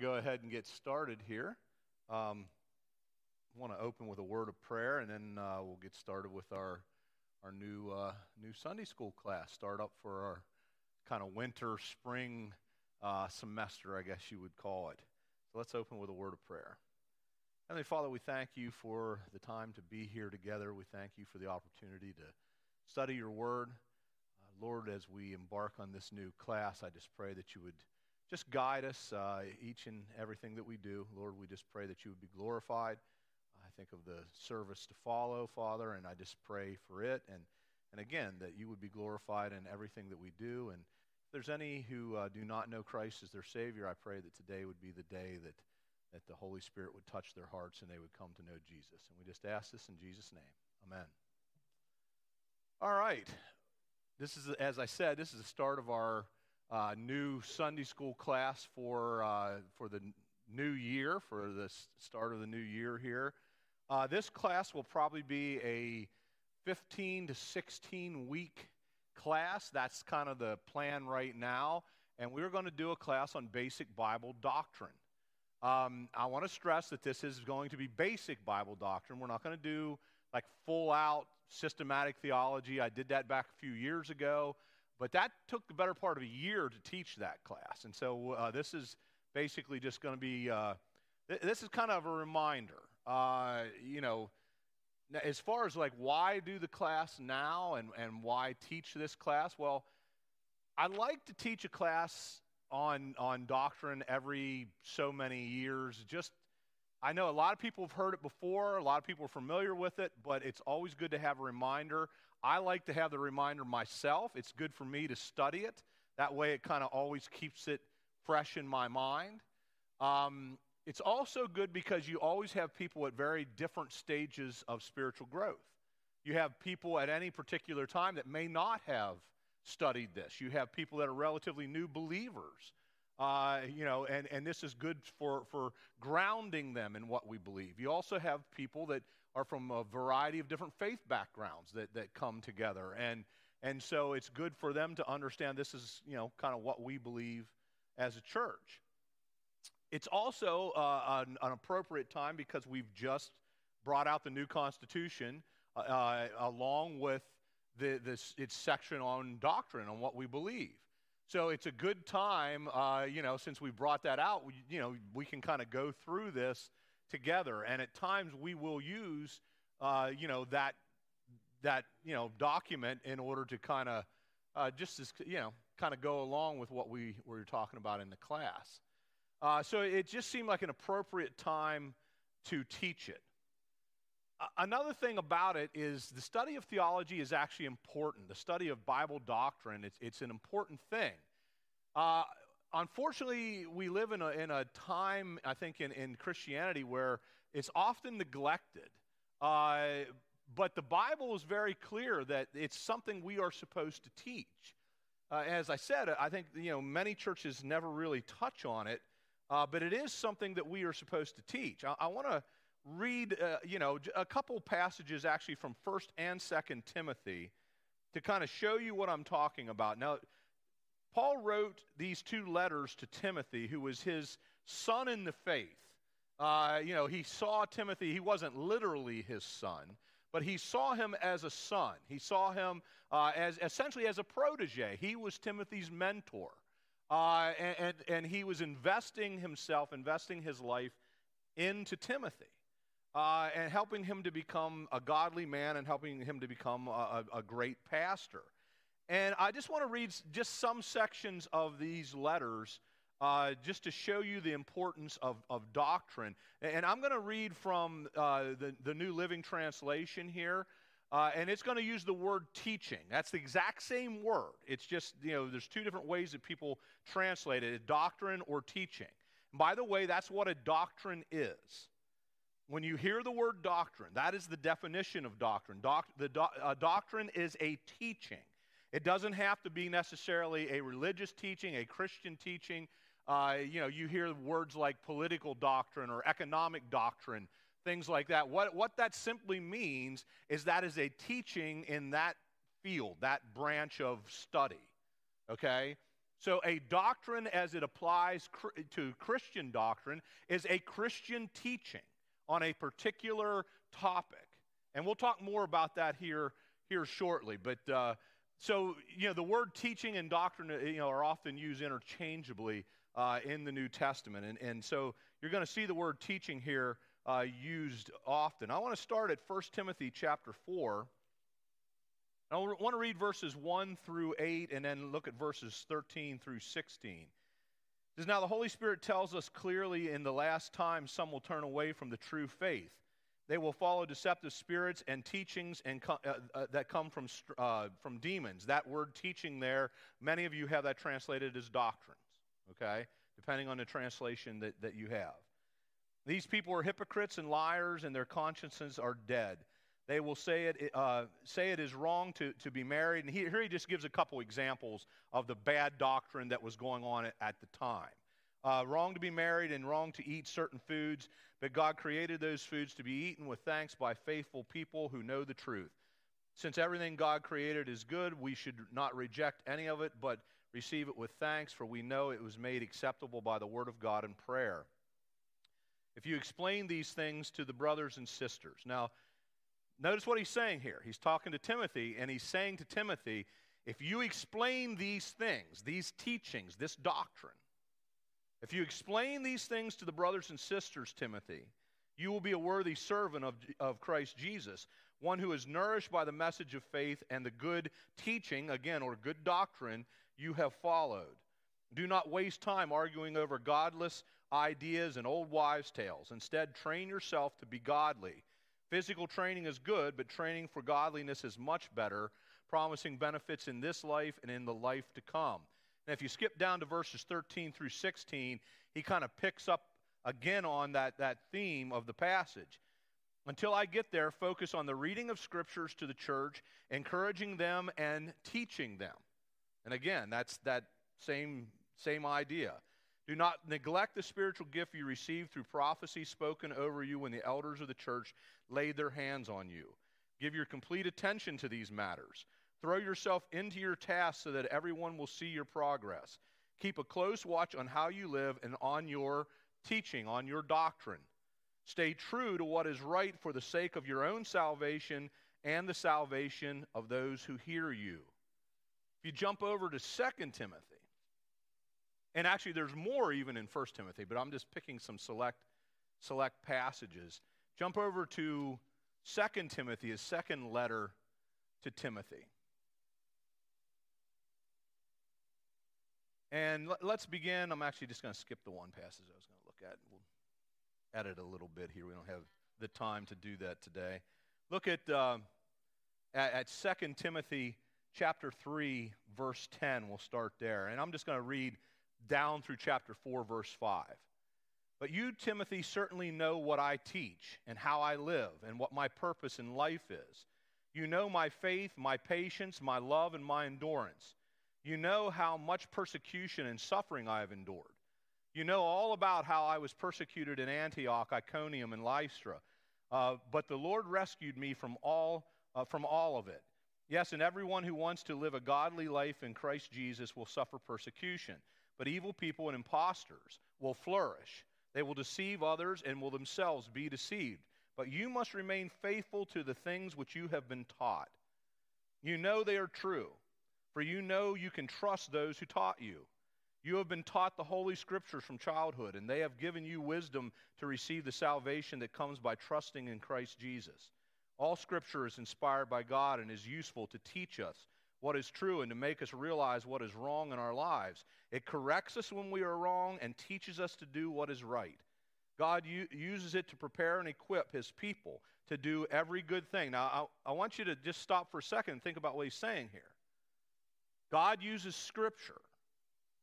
go ahead and get started here. Um, I want to open with a word of prayer, and then uh, we'll get started with our our new uh, new Sunday school class. Start up for our kind of winter spring uh, semester, I guess you would call it. So let's open with a word of prayer. Heavenly Father, we thank you for the time to be here together. We thank you for the opportunity to study your word. Uh, Lord, as we embark on this new class, I just pray that you would just guide us uh, each and everything that we do. Lord, we just pray that you would be glorified. I think of the service to follow, Father, and I just pray for it. And, and again, that you would be glorified in everything that we do. And if there's any who uh, do not know Christ as their Savior, I pray that today would be the day that, that the Holy Spirit would touch their hearts and they would come to know Jesus. And we just ask this in Jesus' name. Amen. All right. This is, as I said, this is the start of our uh, new Sunday school class for, uh, for the new year, for the start of the new year here. Uh, this class will probably be a 15 to 16 week class. That's kind of the plan right now. And we're going to do a class on basic Bible doctrine. Um, I want to stress that this is going to be basic Bible doctrine. We're not going to do like full out systematic theology. I did that back a few years ago. But that took the better part of a year to teach that class. And so uh, this is basically just going to be, uh, th- this is kind of a reminder. Uh, you know, as far as like why do the class now and, and why teach this class, well, I like to teach a class on, on doctrine every so many years. Just, I know a lot of people have heard it before, a lot of people are familiar with it, but it's always good to have a reminder. I like to have the reminder myself. It's good for me to study it. That way, it kind of always keeps it fresh in my mind. Um, it's also good because you always have people at very different stages of spiritual growth. You have people at any particular time that may not have studied this. You have people that are relatively new believers. Uh, you know, and, and this is good for, for grounding them in what we believe. You also have people that are from a variety of different faith backgrounds that, that come together. And, and so it's good for them to understand this is, you know, kind of what we believe as a church. It's also uh, an, an, appropriate time because we've just brought out the new Constitution uh, uh, along with the, this, its section on doctrine, on what we believe. So it's a good time, uh, you know, since we brought that out, we, you know, we can kind of go through this together. And at times we will use, uh, you know, that that you know document in order to kind of uh, just as you know kind of go along with what we were talking about in the class. Uh, so it just seemed like an appropriate time to teach it. Another thing about it is the study of theology is actually important. The study of Bible doctrine, it's, it's an important thing. Uh, unfortunately, we live in a, in a time, I think, in, in Christianity where it's often neglected. Uh, but the Bible is very clear that it's something we are supposed to teach. Uh, as I said, I think you know many churches never really touch on it, uh, but it is something that we are supposed to teach. I, I want to read, uh, you know, a couple passages actually from First and Second Timothy to kind of show you what I'm talking about. Now, Paul wrote these two letters to Timothy, who was his son in the faith. Uh, you know, he saw Timothy, he wasn't literally his son, but he saw him as a son. He saw him uh, as essentially as a protege. He was Timothy's mentor. Uh, and, and, and, he was investing himself, investing his life into Timothy. Uh, and helping him to become a godly man and helping him to become a, a, a great pastor. And I just want to read just some sections of these letters uh, just to show you the importance of, of doctrine. And I'm going to read from uh, the, the New Living Translation here. Uh, and it's going to use the word teaching. That's the exact same word. It's just, you know, there's two different ways that people translate it doctrine or teaching. And by the way, that's what a doctrine is. When you hear the word doctrine, that is the definition of doctrine. Doc, the do, doctrine is a teaching. It doesn't have to be necessarily a religious teaching, a Christian teaching. Uh, you know, you hear words like political doctrine or economic doctrine, things like that. What, what that simply means is that is a teaching in that field, that branch of study. Okay? So, a doctrine as it applies to Christian doctrine is a Christian teaching on a particular topic. And we'll talk more about that here, here shortly. But uh, so, you know, the word teaching and doctrine, you know, are often used interchangeably uh, in the New Testament. And, and so you're going to see the word teaching here uh, used often. I want to start at 1 Timothy chapter 4. I want to read verses 1 through 8 and then look at verses 13 through 16. Says, now the Holy Spirit tells us clearly in the last time some will turn away from the true faith. They will follow deceptive spirits and teachings and uh, uh, that come from, uh, from demons. That word teaching there, many of you have that translated as doctrines, okay? Depending on the translation that, that you have. These people are hypocrites and liars, and their consciences are dead. They will say it, uh, say it is wrong to, to be married. And he, here he just gives a couple examples of the bad doctrine that was going on at, at the time. Uh, wrong to be married and wrong to eat certain foods, but God created those foods to be eaten with thanks by faithful people who know the truth. Since everything God created is good, we should not reject any of it, but receive it with thanks, for we know it was made acceptable by the word of God and prayer. If you explain these things to the brothers and sisters. Now, Notice what he's saying here. He's talking to Timothy, and he's saying to Timothy, if you explain these things, these teachings, this doctrine, if you explain these things to the brothers and sisters, Timothy, you will be a worthy servant of, of Christ Jesus, one who is nourished by the message of faith and the good teaching, again, or good doctrine you have followed. Do not waste time arguing over godless ideas and old wives' tales. Instead, train yourself to be godly. Physical training is good, but training for godliness is much better, promising benefits in this life and in the life to come. And if you skip down to verses 13 through 16, he kind of picks up again on that, that theme of the passage. Until I get there, focus on the reading of scriptures to the church, encouraging them and teaching them. And again, that's that same, same idea. Do not neglect the spiritual gift you received through prophecy spoken over you when the elders of the church laid their hands on you. Give your complete attention to these matters. Throw yourself into your task so that everyone will see your progress. Keep a close watch on how you live and on your teaching, on your doctrine. Stay true to what is right for the sake of your own salvation and the salvation of those who hear you. If you jump over to 2 Timothy, and actually, there's more even in 1 Timothy, but I'm just picking some select, select passages. Jump over to 2 Timothy, his second letter to Timothy. And let's begin. I'm actually just going to skip the one passage I was going to look at. We'll edit a little bit here. We don't have the time to do that today. Look at, uh, at, at 2 Timothy chapter 3, verse 10. We'll start there. And I'm just going to read down through chapter 4, verse 5. But you, Timothy, certainly know what I teach and how I live and what my purpose in life is. You know my faith, my patience, my love, and my endurance. You know how much persecution and suffering I have endured. You know all about how I was persecuted in Antioch, Iconium, and Lystra. Uh, but the Lord rescued me from all, uh, from all of it. Yes, and everyone who wants to live a godly life in Christ Jesus will suffer persecution. But evil people and impostors will flourish. They will deceive others and will themselves be deceived. But you must remain faithful to the things which you have been taught. You know they are true, for you know you can trust those who taught you. You have been taught the Holy Scriptures from childhood, and they have given you wisdom to receive the salvation that comes by trusting in Christ Jesus. All Scripture is inspired by God and is useful to teach us what is true and to make us realize what is wrong in our lives. It corrects us when we are wrong and teaches us to do what is right. God u- uses it to prepare and equip his people to do every good thing. Now, I, I want you to just stop for a second and think about what he's saying here. God uses Scripture.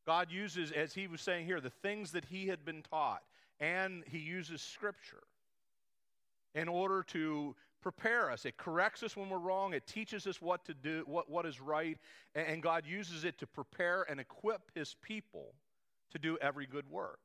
God uses, as he was saying here, the things that he had been taught, and he uses Scripture in order to prepare us. It corrects us when we're wrong. It teaches us what to do, what, what is right. And God uses it to prepare and equip his people to do every good work.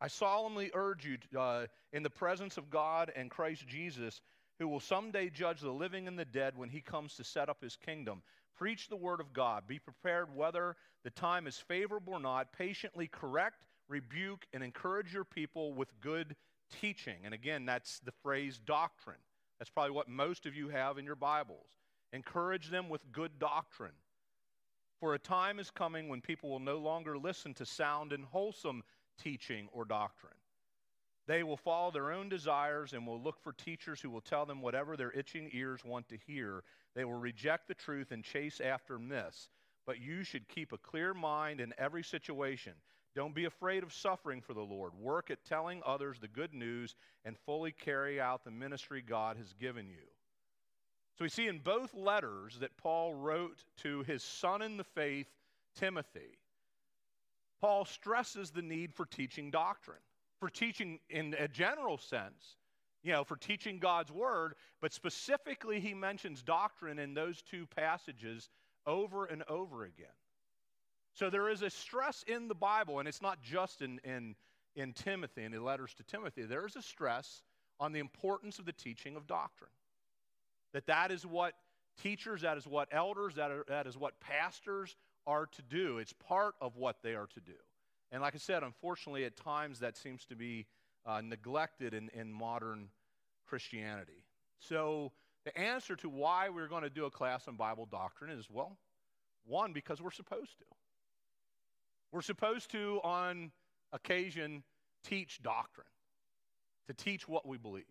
I solemnly urge you, uh, in the presence of God and Christ Jesus, who will someday judge the living and the dead when he comes to set up his kingdom, Preach the word of God. Be prepared whether the time is favorable or not. Patiently correct, rebuke, and encourage your people with good teaching. And again, that's the phrase doctrine. That's probably what most of you have in your Bibles. Encourage them with good doctrine. For a time is coming when people will no longer listen to sound and wholesome teaching or doctrine. They will follow their own desires and will look for teachers who will tell them whatever their itching ears want to hear. They will reject the truth and chase after myths. But you should keep a clear mind in every situation. Don't be afraid of suffering for the Lord. Work at telling others the good news and fully carry out the ministry God has given you. So we see in both letters that Paul wrote to his son in the faith, Timothy, Paul stresses the need for teaching doctrine, for teaching in a general sense, you know, for teaching God's word, but specifically he mentions doctrine in those two passages over and over again. So there is a stress in the Bible, and it's not just in, in, in Timothy, in the letters to Timothy. There is a stress on the importance of the teaching of doctrine. That that is what teachers, that is what elders, that, are, that is what pastors are to do. It's part of what they are to do. And like I said, unfortunately, at times that seems to be uh, neglected in, in modern Christianity. So the answer to why we're going to do a class on Bible doctrine is well, one, because we're supposed to. We're supposed to, on occasion, teach doctrine, to teach what we believe.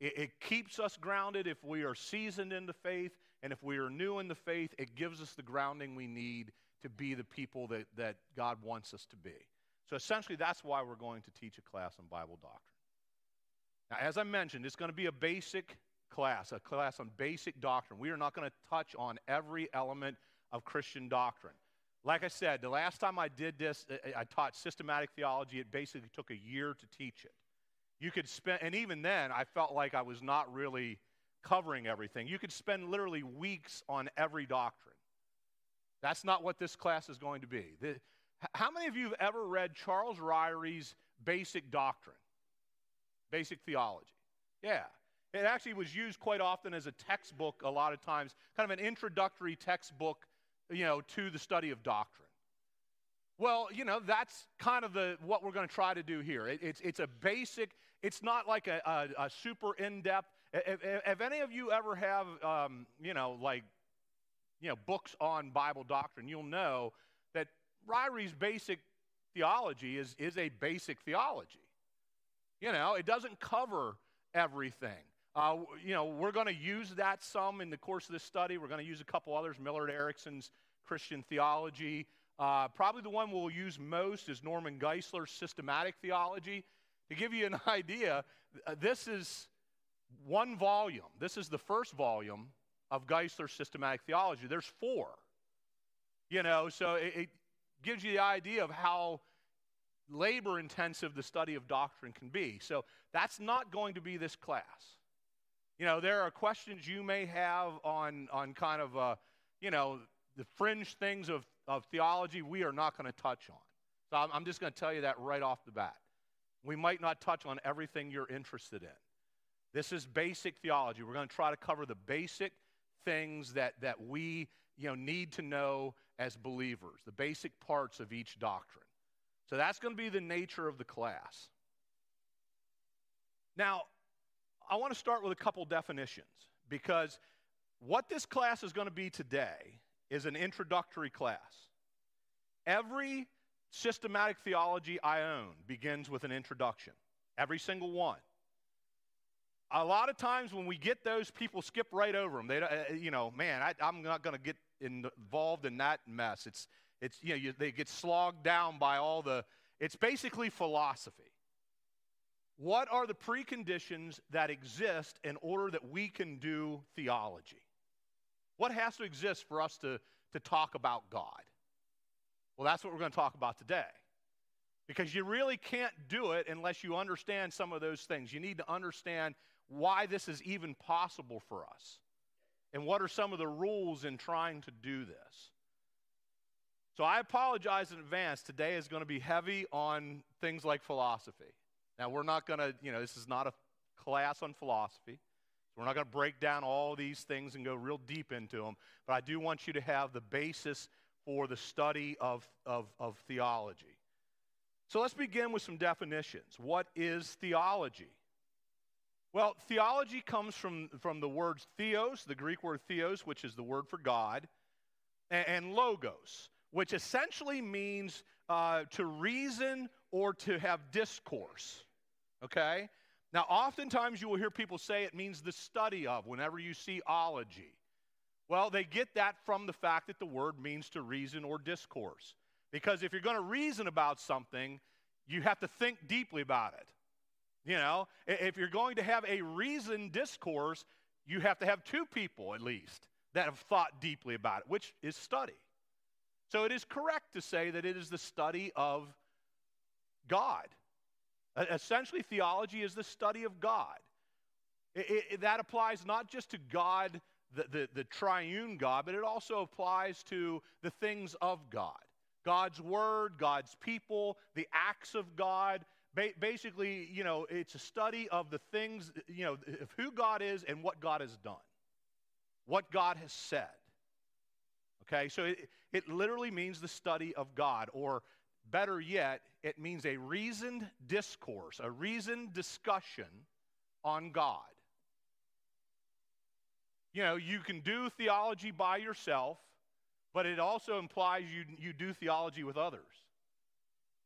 It, it, keeps us grounded if we are seasoned in the faith, and if we are new in the faith, it gives us the grounding we need to be the people that, that God wants us to be. So essentially, that's why we're going to teach a class on Bible doctrine. Now, as I mentioned, it's going to be a basic class, a class on basic doctrine. We are not going to touch on every element of Christian doctrine. Like I said, the last time I did this, I taught systematic theology. It basically took a year to teach it. You could spend, and even then, I felt like I was not really covering everything. You could spend literally weeks on every doctrine. That's not what this class is going to be. The, how many of you have ever read Charles Ryrie's Basic Doctrine? Basic Theology. Yeah. It actually was used quite often as a textbook a lot of times, kind of an introductory textbook you know, to the study of doctrine. Well, you know, that's kind of the what we're going to try to do here. It, it's, it's a basic, it's not like a, a, a super in-depth. If, if, any of you ever have, um, you know, like, you know, books on Bible doctrine, you'll know that Ryrie's basic theology is, is a basic theology. You know, it doesn't cover everything. Uh, you know, we're going to use that some in the course of this study. We're going to use a couple others, Millard Erickson's Christian Theology. Uh, probably the one we'll use most is Norman Geisler's Systematic Theology. To give you an idea, uh, this is one volume. This is the first volume of Geisler's Systematic Theology. There's four. You know, so it, it gives you the idea of how labor intensive the study of doctrine can be. So that's not going to be this class. You know, there are questions you may have on, on kind of, uh, you know, the fringe things of, of theology we are not going to touch on. So I'm, I'm just going to tell you that right off the bat. We might not touch on everything you're interested in. This is basic theology. We're going to try to cover the basic things that, that we you know, need to know as believers, the basic parts of each doctrine. So that's going to be the nature of the class. Now, I want to start with a couple definitions because what this class is going to be today is an introductory class. Every systematic theology I own begins with an introduction, every single one. A lot of times when we get those, people skip right over them. They, uh, you know, man, I, am not going to get involved in that mess. It's, it's, you know, you, they get slogged down by all the. It's basically philosophy. What are the preconditions that exist in order that we can do theology? What has to exist for us to, to talk about God? Well, that's what we're going to talk about today. Because you really can't do it unless you understand some of those things. You need to understand why this is even possible for us and what are some of the rules in trying to do this. So I apologize in advance. Today is going to be heavy on things like philosophy. Now, we're not going to, you know, this is not a class on philosophy. We're not going to break down all these things and go real deep into them, but I do want you to have the basis for the study of, of, of theology. So let's begin with some definitions. What is theology? Well, theology comes from, from the words theos, the Greek word theos, which is the word for God, and, and logos, which essentially means uh, to reason or to have discourse. Okay? Now, oftentimes you will hear people say it means the study of whenever you see ology. Well, they get that from the fact that the word means to reason or discourse. Because if you're going to reason about something, you have to think deeply about it. You know, if you're going to have a reasoned discourse, you have to have two people at least that have thought deeply about it, which is study. So it is correct to say that it is the study of God. Essentially, theology is the study of God. It, it, that applies not just to God, the, the, the triune God, but it also applies to the things of God. God's word, God's people, the acts of God, Ba- basically, you know, it's a study of the things, you know, of who God is and what God has done, what God has said. Okay, so it, it literally means the study of God, or better yet, it means a reasoned discourse, a reasoned discussion on God. You know, you can do theology by yourself, but it also implies you, you do theology with others.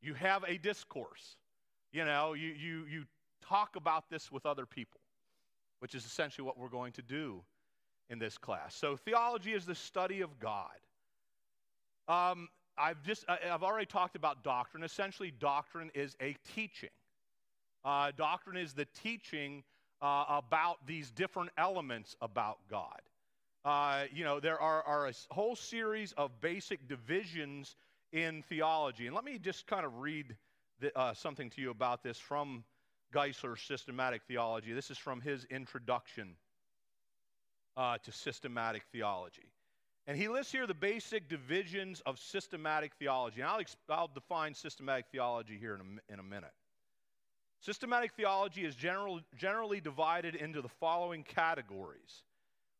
You have a discourse. You know, you, you, you talk about this with other people, which is essentially what we're going to do in this class. So, theology is the study of God. Um, I've just I've already talked about doctrine. Essentially, doctrine is a teaching. Uh, doctrine is the teaching uh, about these different elements about God. Uh, you know, there are, are a whole series of basic divisions in theology, and let me just kind of read th- uh, something to you about this from Geisler's systematic theology. This is from his introduction uh, to systematic theology. And he lists here the basic divisions of systematic theology. And I'll, I'll define systematic theology here in a, in a minute. Systematic theology is general, generally divided into the following categories.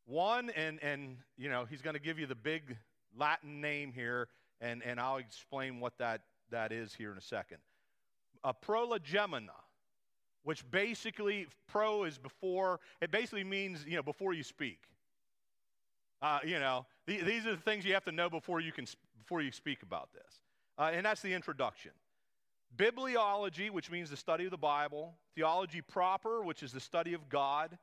One, and, and you know, he's going to give you the big Latin name here, and, and I'll explain what that, that is here in a second a prolegomena, which basically, pro is before, it basically means, you know, before you speak. Uh, you know, the, these are the things you have to know before you can before you speak about this. Uh, and that's the introduction. Bibliology, which means the study of the Bible, theology proper, which is the study of God,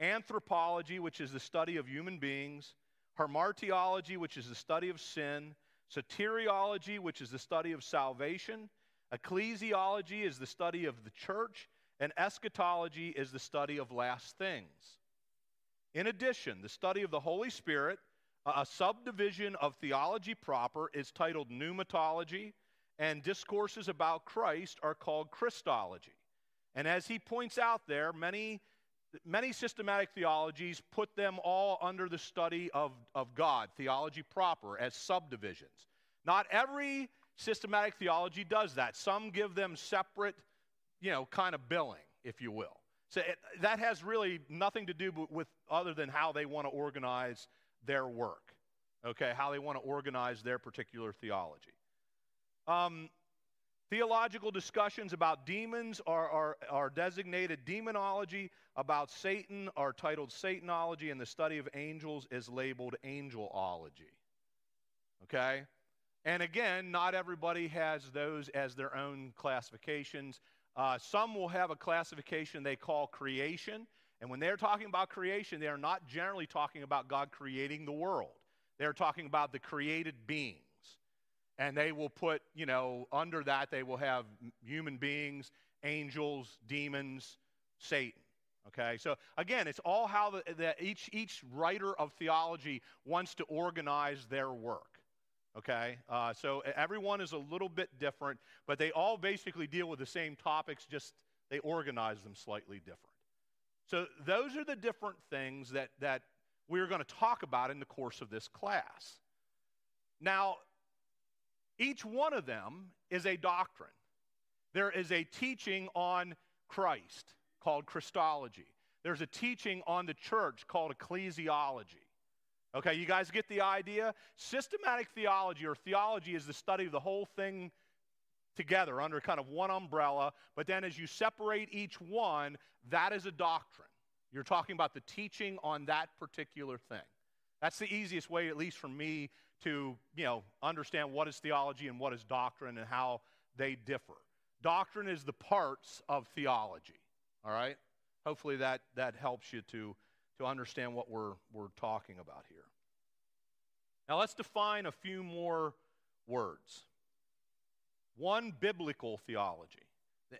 anthropology, which is the study of human beings, hamartiology, which is the study of sin, soteriology, which is the study of salvation, Ecclesiology is the study of the church, and eschatology is the study of last things. In addition, the study of the Holy Spirit, a subdivision of theology proper, is titled pneumatology, and discourses about Christ are called Christology. And as he points out there, many, many systematic theologies put them all under the study of, of God, theology proper, as subdivisions. Not every Systematic theology does that. Some give them separate, you know, kind of billing, if you will. So it, that has really nothing to do with other than how they want to organize their work, okay, how they want to organize their particular theology. Um, theological discussions about demons are, are, are designated demonology, about Satan are titled Satanology, and the study of angels is labeled angelology. Okay? And again, not everybody has those as their own classifications. Uh, some will have a classification they call creation. And when they're talking about creation, they are not generally talking about God creating the world. They're talking about the created beings. And they will put, you know, under that, they will have human beings, angels, demons, Satan. Okay, so again, it's all how the, the, each, each writer of theology wants to organize their work. Okay? Uh, so everyone is a little bit different, but they all basically deal with the same topics, just they organize them slightly different. So those are the different things that, that we're going to talk about in the course of this class. Now, each one of them is a doctrine. There is a teaching on Christ called Christology. there's a teaching on the church called ecclesiology. Okay, you guys get the idea? Systematic theology or theology is the study of the whole thing together under kind of one umbrella, but then as you separate each one, that is a doctrine. You're talking about the teaching on that particular thing. That's the easiest way, at least for me, to you know understand what is theology and what is doctrine and how they differ. Doctrine is the parts of theology. All right? Hopefully that, that helps you to, to understand what we're, we're talking about here. Now let's define a few more words. One, biblical theology.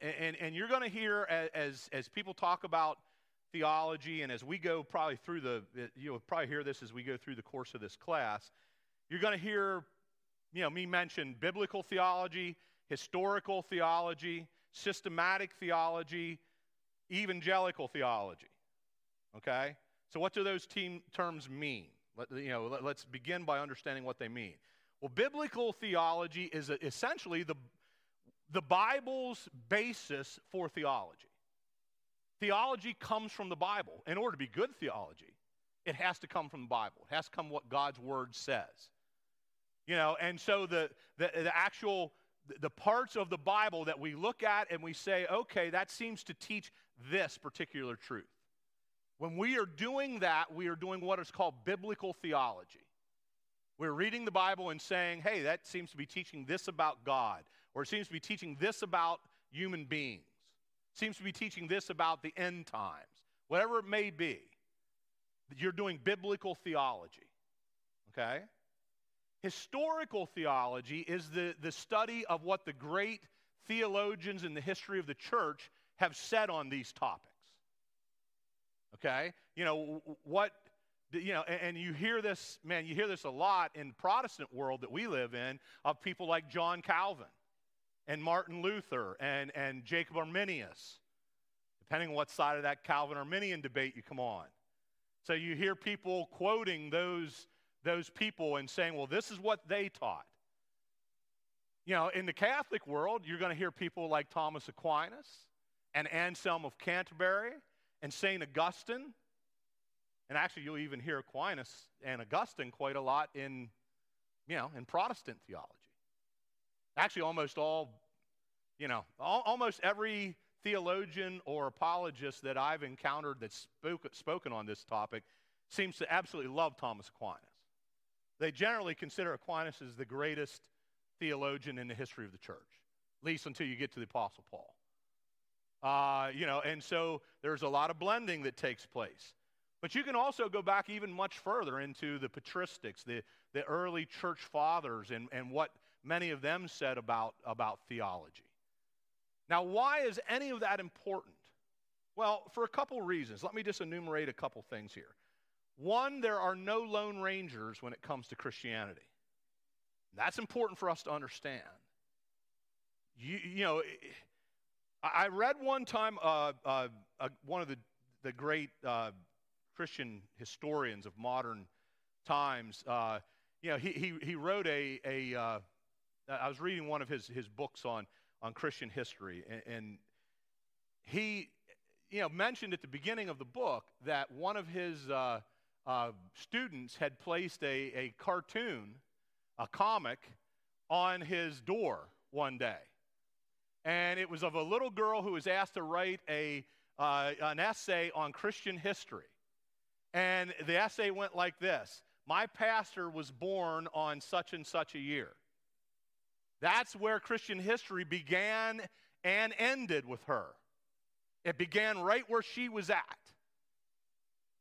And, and, and you're going to hear as, as people talk about theology, and as we go probably through the, you'll probably hear this as we go through the course of this class, you're going to hear, you know, me mention biblical theology, historical theology, systematic theology, evangelical theology. Okay? So, what do those terms mean? Let, you know, let, us begin by understanding what they mean. Well, biblical theology is essentially the, the Bible's basis for theology. Theology comes from the Bible. In order to be good theology, it has to come from the Bible. It has to come what God's word says. You know, and so the, the, the actual the parts of the Bible that we look at and we say, okay, that seems to teach this particular truth. When we are doing that, we are doing what is called biblical theology. We're reading the Bible and saying, hey, that seems to be teaching this about God, or it seems to be teaching this about human beings, it seems to be teaching this about the end times, whatever it may be. You're doing biblical theology. Okay? Historical theology is the, the study of what the great theologians in the history of the church have said on these topics. Okay? You know, what, you know, and, you hear this, man, you hear this a lot in Protestant world that we live in of people like John Calvin and Martin Luther and, and Jacob Arminius, depending on what side of that Calvin Arminian debate you come on. So you hear people quoting those, those people and saying, well, this is what they taught. You know, in the Catholic world, you're going to hear people like Thomas Aquinas and Anselm of Canterbury and St. Augustine. And actually, you'll even hear Aquinas and Augustine quite a lot in, you know, in Protestant theology. Actually, almost all, you know, all, almost every theologian or apologist that I've encountered that's spoke, spoken on this topic seems to absolutely love Thomas Aquinas. They generally consider Aquinas as the greatest theologian in the history of the church, at least until you get to the Apostle Paul. Uh, you know, and so there's a lot of blending that takes place. But you can also go back even much further into the patristics, the, the early church fathers, and, and what many of them said about, about theology. Now, why is any of that important? Well, for a couple reasons. Let me just enumerate a couple things here. One, there are no lone rangers when it comes to Christianity. That's important for us to understand. You, you know, I read one time uh, uh, uh, one of the, the great uh, Christian historians of modern times. Uh, you know, he, he, he wrote a, a uh, I was reading one of his, his books on, on Christian history, and, and he you know, mentioned at the beginning of the book that one of his students had placed a, a cartoon, a comic, on his door one day and it was of a little girl who was asked to write a, uh, an essay on Christian history. And the essay went like this My pastor was born on such and such a year. That's where Christian history began and ended with her. It began right where she was at.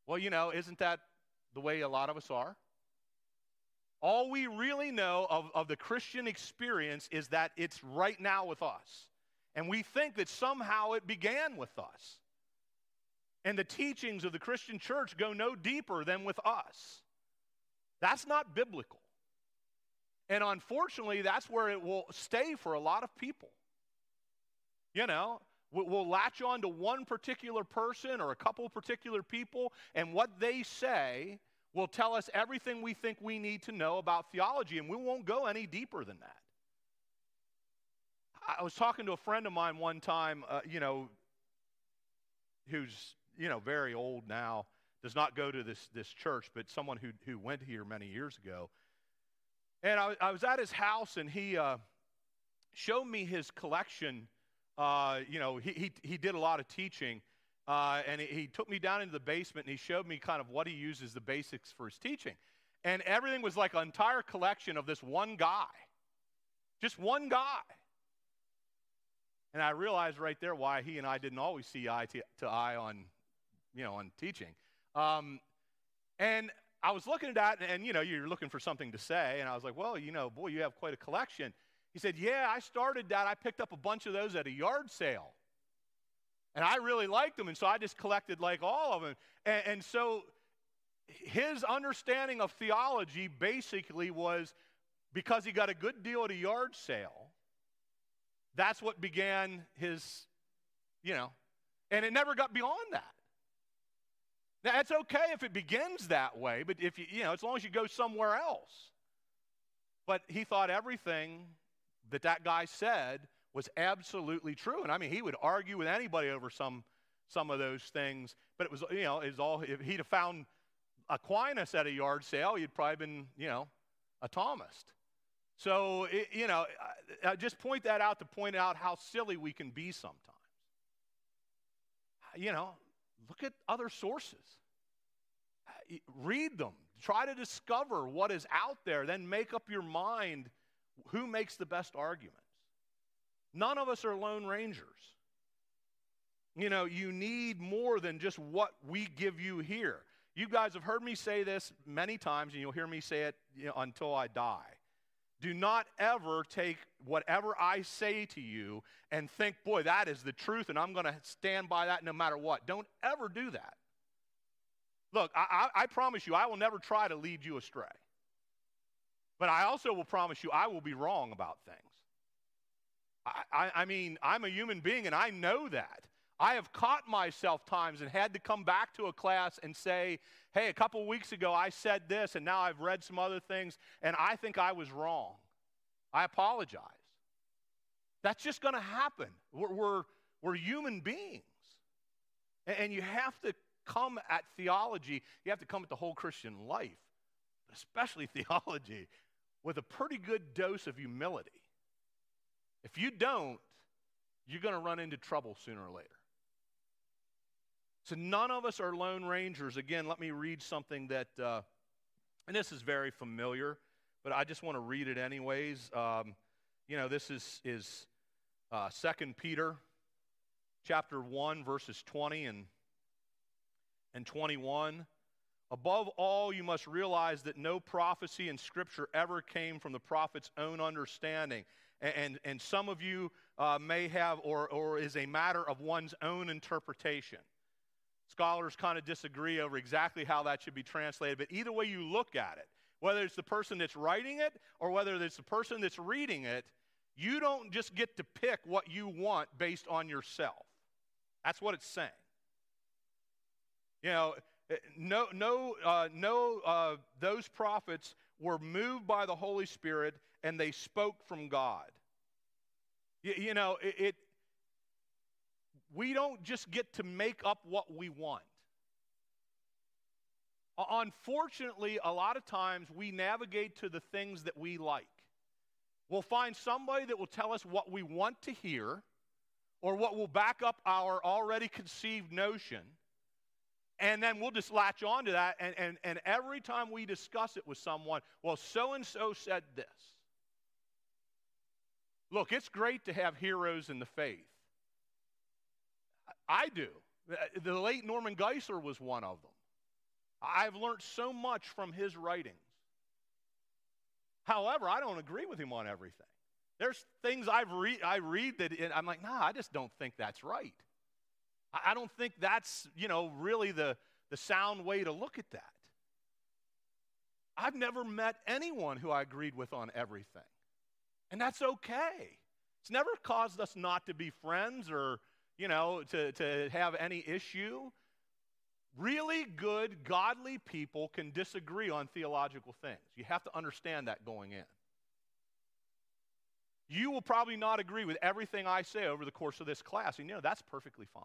Well, you know, isn't that the way a lot of us are? All we really know of, of the Christian experience is that it's right now with us. And we think that somehow it began with us. And the teachings of the Christian church go no deeper than with us. That's not biblical. And unfortunately, that's where it will stay for a lot of people. You know, we'll latch on to one particular person or a couple particular people, and what they say will tell us everything we think we need to know about theology, and we won't go any deeper than that. I was talking to a friend of mine one time, uh, you know, who's you know, very old now, does not go to this, this church, but someone who, who went here many years ago. And I, I was at his house, and he uh, showed me his collection. Uh, you know, he, he, he did a lot of teaching. Uh, and he, he, took me down into the basement and he showed me kind of what he uses the basics for his teaching. And everything was like an entire collection of this one guy. Just one guy. And I realized right there why he and I didn't always see eye to, to eye on, you know, on teaching. Um, and I was looking at that, and, and, you know, you're looking for something to say, and I was like, well, you know, boy, you have quite a collection. He said, yeah, I started that. I picked up a bunch of those at a yard sale. And I really liked them, and so I just collected like all of them. And, and so his understanding of theology basically was because he got a good deal at a yard sale that's what began his, you know, and it never got beyond that. Now, it's okay if it begins that way, but if you, you know, as long as you go somewhere else. But he thought everything that that guy said was absolutely true. And I mean, he would argue with anybody over some, some of those things. But it was, you know, was all, if he'd have found Aquinas at a yard sale, he'd probably been, you know, a Thomist. So, it, you know, I, I just point that out to point out how silly we can be sometimes. You know, look at other sources, read them, try to discover what is out there, then make up your mind who makes the best arguments. None of us are lone rangers. You know, you need more than just what we give you here. You guys have heard me say this many times, and you'll hear me say it you know, until I die. Do not ever take whatever I say to you and think, boy, that is the truth and I'm going to stand by that no matter what. Don't ever do that. Look, I, I, I, promise you, I will never try to lead you astray. But I also will promise you, I will be wrong about things. I, I, I mean, I'm a human being and I know that. I have caught myself times and had to come back to a class and say, hey, a couple weeks ago I said this, and now I've read some other things, and I think I was wrong. I apologize. That's just going to happen. We're, we're, we're, human beings. And, and you have to come at theology, you have to come at the whole Christian life, especially theology, with a pretty good dose of humility. If you don't, you're going to run into trouble sooner or later. So none of us are lone rangers. Again, let me read something that, uh, and this is very familiar, but I just want to read it anyways. Um, you know, this is is uh, Second Peter, chapter one, verses twenty and and twenty one. Above all, you must realize that no prophecy in Scripture ever came from the prophet's own understanding. And, and, and some of you uh, may have, or, or is a matter of one's own interpretation. Scholars kind of disagree over exactly how that should be translated, but either way you look at it, whether it's the person that's writing it or whether it's the person that's reading it, you don't just get to pick what you want based on yourself. That's what it's saying. You know, eh, no, no, uh, no, uh, those prophets were moved by the Holy Spirit and they spoke from God. You, you know, it, it, we don't just get to make up what we want. Unfortunately, a lot of times we navigate to the things that we like. We'll find somebody that will tell us what we want to hear or what will back up our already conceived notion. And then we'll just latch on to that. And, and, and every time we discuss it with someone, well, so and so said this. Look, it's great to have heroes in the faith. I do. Uh, the late Norman Geisler was one of them. I've learned so much from his writings. However, I don't agree with him on everything. There's things I've re- I read that I'm like, nah, I just don't think that's right. I, I don't think that's, you know, really the, the sound way to look at that. I've never met anyone who I agreed with on everything. And that's okay. It's never caused us not to be friends or you know, to, to have any issue. Really good, godly people can disagree on theological things. You have to understand that going in. You will probably not agree with everything I say over the course of this class, and you know, that's perfectly fine.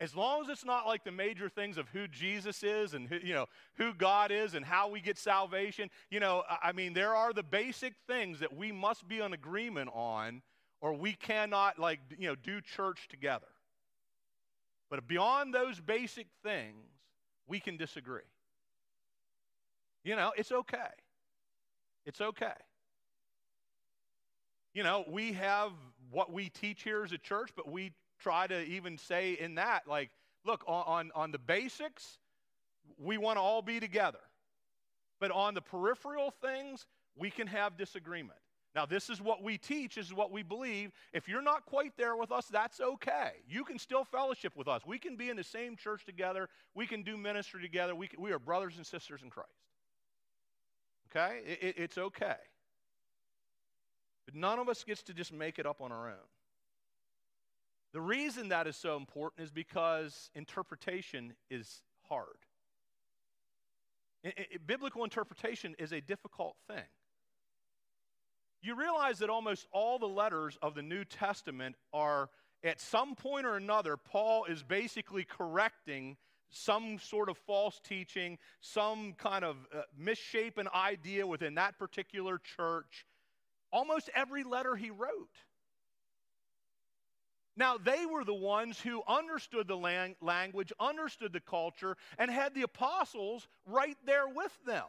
As long as it's not like the major things of who Jesus is and who, you know, who God is and how we get salvation, you know, I mean, there are the basic things that we must be in agreement on, or we cannot, like, you know, do church together. But beyond those basic things, we can disagree. You know, it's okay. It's okay. You know, we have what we teach here as a church, but we try to even say in that, like, look, on, on the basics, we want to all be together. But on the peripheral things, we can have disagreement. Now, this is what we teach, this is what we believe. If you're not quite there with us, that's okay. You can still fellowship with us. We can be in the same church together, we can do ministry together. We, can, we are brothers and sisters in Christ. Okay? It, it, it's okay. But none of us gets to just make it up on our own. The reason that is so important is because interpretation is hard. It, biblical interpretation is a difficult thing. You realize that almost all the letters of the New Testament are, at some point or another, Paul is basically correcting some sort of false teaching, some kind of uh, misshapen idea within that particular church. Almost every letter he wrote. Now, they were the ones who understood the lang- language, understood the culture, and had the apostles right there with them.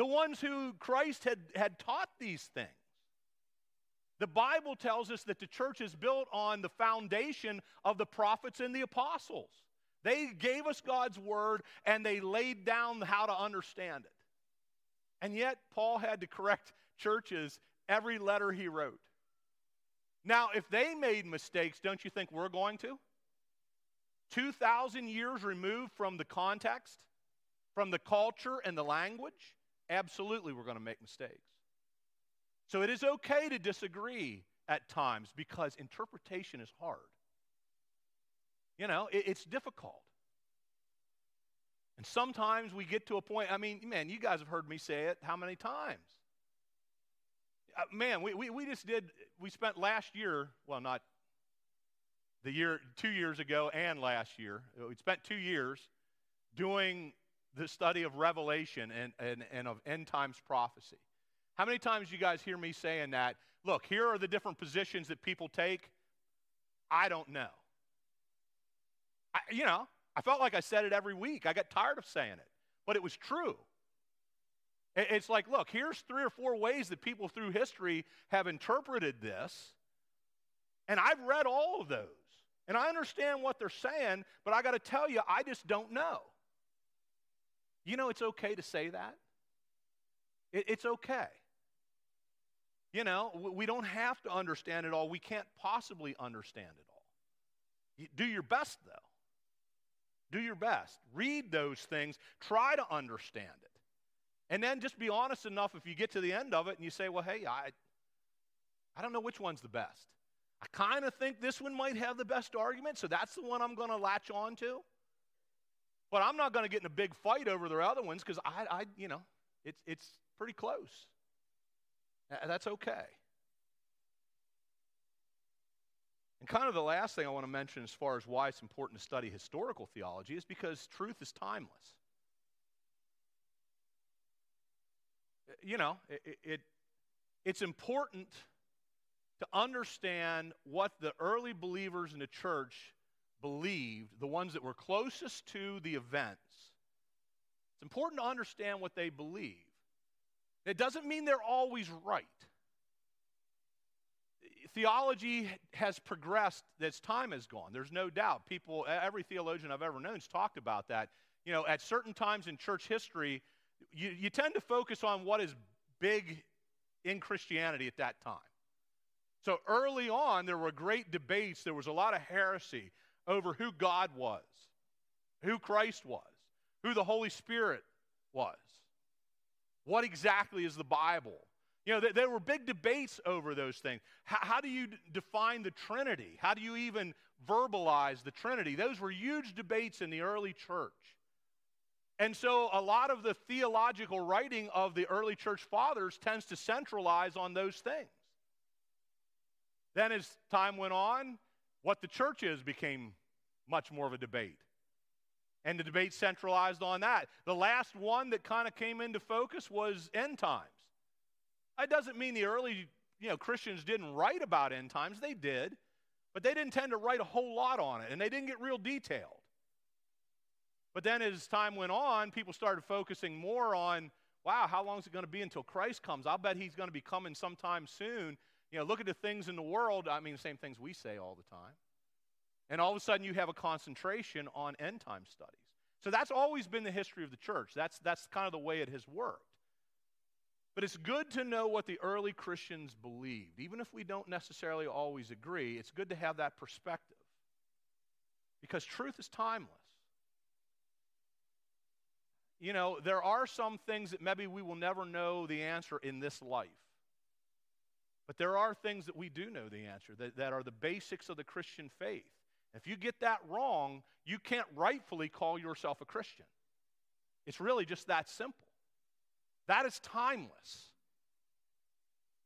The ones who Christ had, had taught these things. The Bible tells us that the church is built on the foundation of the prophets and the apostles. They gave us God's word and they laid down how to understand it. And yet, Paul had to correct churches every letter he wrote. Now, if they made mistakes, don't you think we're going to? 2,000 years removed from the context, from the culture and the language, absolutely we're going to make mistakes. So it is okay to disagree at times because interpretation is hard. You know, it, it's difficult. And sometimes we get to a point, I mean, man, you guys have heard me say it how many times? Uh, man, we, we, we just did, we spent last year, well, not the year, two years ago and last year, we spent two years doing the study of Revelation and, and, and of end times prophecy. How many times you guys hear me saying that? Look, here are the different positions that people take. I don't know. I, you know, I felt like I said it every week. I got tired of saying it, but it was true. It's like, look, here's three or four ways that people through history have interpreted this, and I've read all of those. And I understand what they're saying, but I got to tell you, I just don't know. You know, it's okay to say that. it's okay. You know, we don't have to understand it all. We can't possibly understand it all. do your best, though. Do your best. Read those things. Try to understand it. And then just be honest enough if you get to the end of it and you say, well, hey, I, I don't know which one's the best. I kind of think this one might have the best argument, so that's the one I'm going to latch on to. But I'm not going to get in a big fight over the other ones because I, I, you know, it's, it's pretty close. That's okay. And kind of the last thing I want to mention as far as why it's important to study historical theology is because truth is timeless. Uh, you know, it, it, it's important to understand what the early believers in the church believed, the ones that were closest to the events. It's important to understand what they believe. It doesn't mean they're always right. Theology has progressed as time has gone. There's no doubt. People, every theologian I've ever known has talked about that. You know, at certain times in church history, you, you tend to focus on what is big in Christianity at that time. So early on, there were great debates. There was a lot of heresy over who God was, who Christ was, who the Holy Spirit was. What exactly is the Bible? You know, there were big debates over those things. How, do you define the Trinity? How do you even verbalize the Trinity? Those were huge debates in the early church. And so a lot of the theological writing of the early church fathers tends to centralize on those things. Then, as time went on, what the church is became much more of a debate. And the debate centralized on that. The last one that kind of came into focus was end times. That doesn't mean the early you know, Christians didn't write about end times. They did, but they didn't tend to write a whole lot on it, and they didn't get real detailed. But then as time went on, people started focusing more on, wow, how long is it going to be until Christ comes? I'll bet he's going to be coming sometime soon. You know, look at the things in the world. I mean, the same things we say all the time. And all of a sudden, you have a concentration on end time studies. So that's always been the history of the church. That's, that's kind of the way it has worked. But it's good to know what the early Christians believed. Even if we don't necessarily always agree, it's good to have that perspective. Because truth is timeless. You know, there are some things that maybe we will never know the answer in this life. But there are things that we do know the answer, that, that are the basics of the Christian faith. If you get that wrong, you can't rightfully call yourself a Christian. It's really just that simple. That is timeless.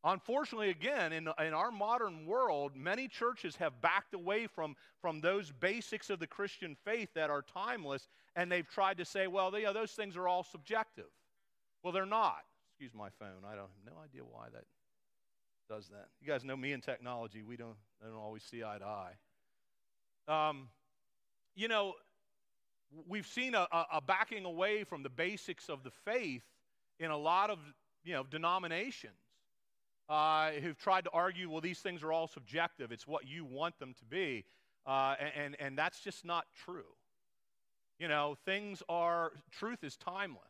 Unfortunately, again, in, in our modern world, many churches have backed away from, from those basics of the Christian faith that are timeless, and they've tried to say, well, they, those things are all subjective. Well, they're not. Excuse my phone. I don't have no idea why that does that. You guys know me and technology. We don't, don't always see eye to eye. Um, you know, we've seen a, a, backing away from the basics of the faith in a lot of you know denominations uh, who've tried to argue, well, these things are all subjective. It's what you want them to be, uh, and and that's just not true. You know, things are truth is timeless.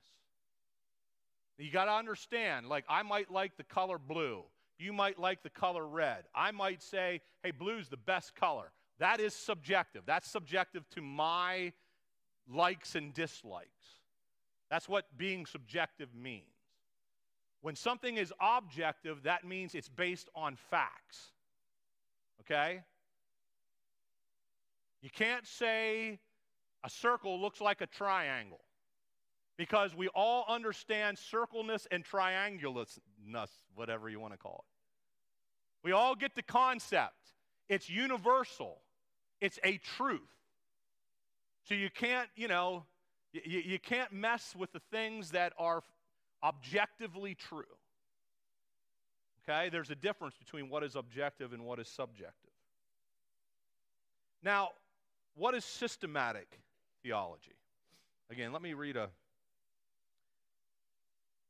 You got to understand. Like I might like the color blue. You might like the color red. I might say, hey, blue's the best color. That is subjective. That's subjective to my likes and dislikes. That's what being subjective means. When something is objective, that means it's based on facts. Okay? You can't say a circle looks like a triangle because we all understand circleness and triangulus, whatever you want to call it. We all get the concept. It's universal, it's a truth. So you can't, you know, you, you can't mess with the things that are objectively true. Okay? There's a difference between what is objective and what is subjective. Now, what is systematic theology? Again, let me read a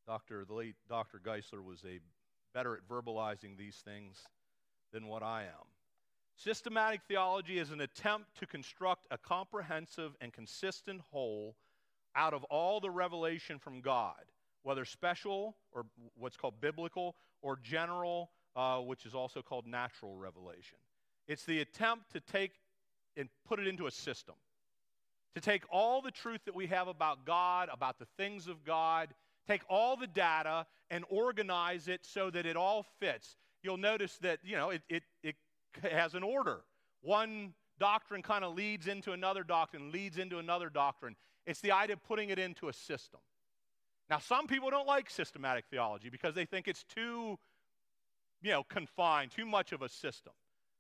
Dr. The late Dr. Geisler was a better at verbalizing these things than what I am. Systematic theology is an attempt to construct a comprehensive and consistent whole out of all the revelation from God, whether special or what's called biblical or general, uh, which is also called natural revelation. It's the attempt to take and put it into a system. To take all the truth that we have about God, about the things of God, take all the data and organize it so that it all fits. You'll notice that, you know, it, it, it has an order. One doctrine kind of leads into another doctrine, leads into another doctrine. It's the idea of putting it into a system. Now, some people don't like systematic theology because they think it's too, you know, confined, too much of a system.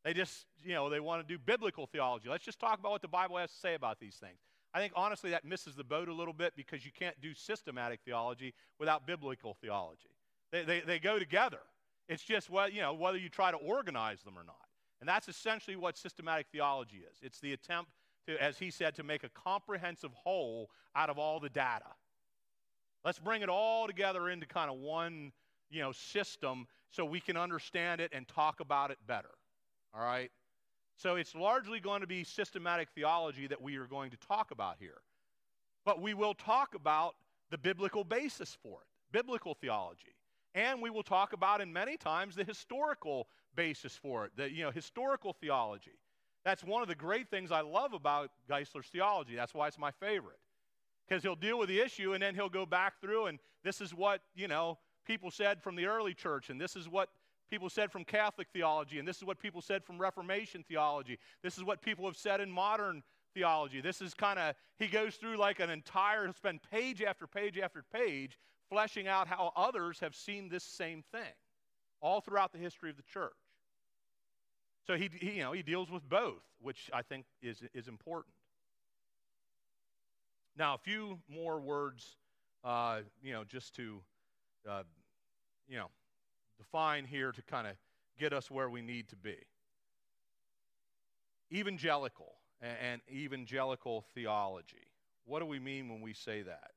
They just, you know, they want to do biblical theology. Let's just talk about what the Bible has to say about these things. I think honestly that misses the boat a little bit because you can't do systematic theology without biblical theology. They, they, they go together. It's just well, you know, whether you try to organize them or not. And that's essentially what systematic theology is. It's the attempt to, as he said, to make a comprehensive whole out of all the data. Let's bring it all together into kind of one, you know, system so we can understand it and talk about it better. All right? So it's largely going to be systematic theology that we are going to talk about here. But we will talk about the biblical basis for it, biblical theology. And we will talk about, in many times, the historical basis for it, the you know, historical theology. That's one of the great things I love about Geisler's theology. That's why it's my favorite. Because he'll deal with the issue and then he'll go back through and this is what, you know, people said from the early church and this is what people said from Catholic theology and this is what people said from Reformation theology. This is what people have said in modern theology. This is kind of, he goes through like an entire, spend page after page after page fleshing out how others have seen this same thing all throughout the history of the church. So he, he, you know, he deals with both, which I think is, is important. Now, a few more words, uh, you know, just to, uh, you know, define here to kind of get us where we need to be. Evangelical and evangelical theology. What do we mean when we say that?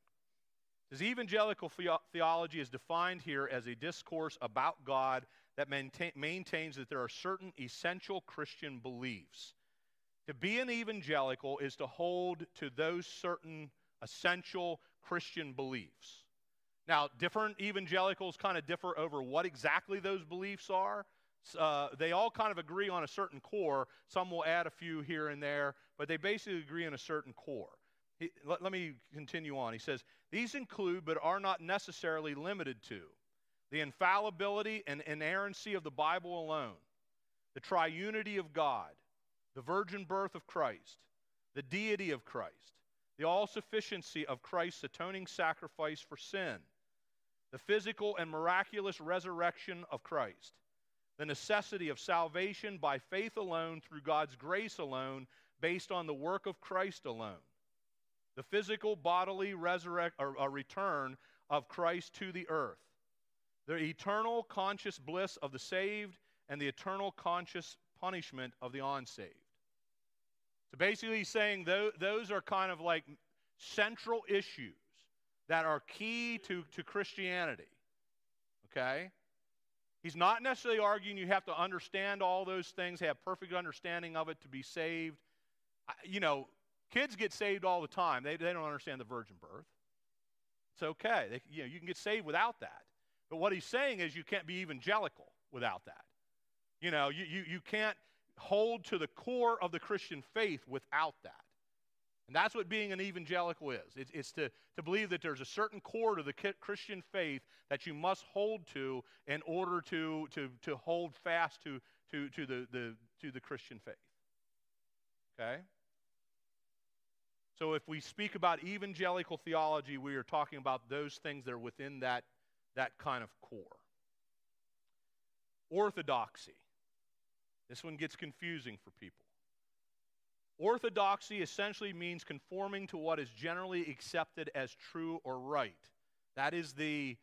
Says evangelical theology is defined here as a discourse about God that maintain, maintains that there are certain essential Christian beliefs. To be an evangelical is to hold to those certain essential Christian beliefs. Now, different evangelicals kind of differ over what exactly those beliefs are. Uh, they all kind of agree on a certain core. Some will add a few here and there, but they basically agree on a certain core. He, let, let me continue on. He says, These include, but are not necessarily limited to, the infallibility and inerrancy of the Bible alone, the triunity of God, the virgin birth of Christ, the deity of Christ, the all sufficiency of Christ's atoning sacrifice for sin, the physical and miraculous resurrection of Christ, the necessity of salvation by faith alone through God's grace alone, based on the work of Christ alone, the physical bodily resurrect or, or return of Christ to the earth, the eternal conscious bliss of the saved, and the eternal conscious punishment of the unsaved. So basically, he's saying those are kind of like central issues that are key to, to Christianity. Okay? He's not necessarily arguing you have to understand all those things, have perfect understanding of it to be saved. You know, kids get saved all the time. They, they don't understand the virgin birth. It's okay. They, you know, you can get saved without that. But what he's saying is you can't be evangelical without that. You know, you, you, you can't hold to the core of the Christian faith without that. And that's what being an evangelical is it's, it's to, to believe that there's a certain core to the Christian faith that you must hold to in order to, to, to hold fast to, to, to, the, the, to the Christian faith. Okay? So if we speak about evangelical theology, we are talking about those things that are within that, that kind of core. Orthodoxy. This one gets confusing for people. Orthodoxy essentially means conforming to what is generally accepted as true or right. That is the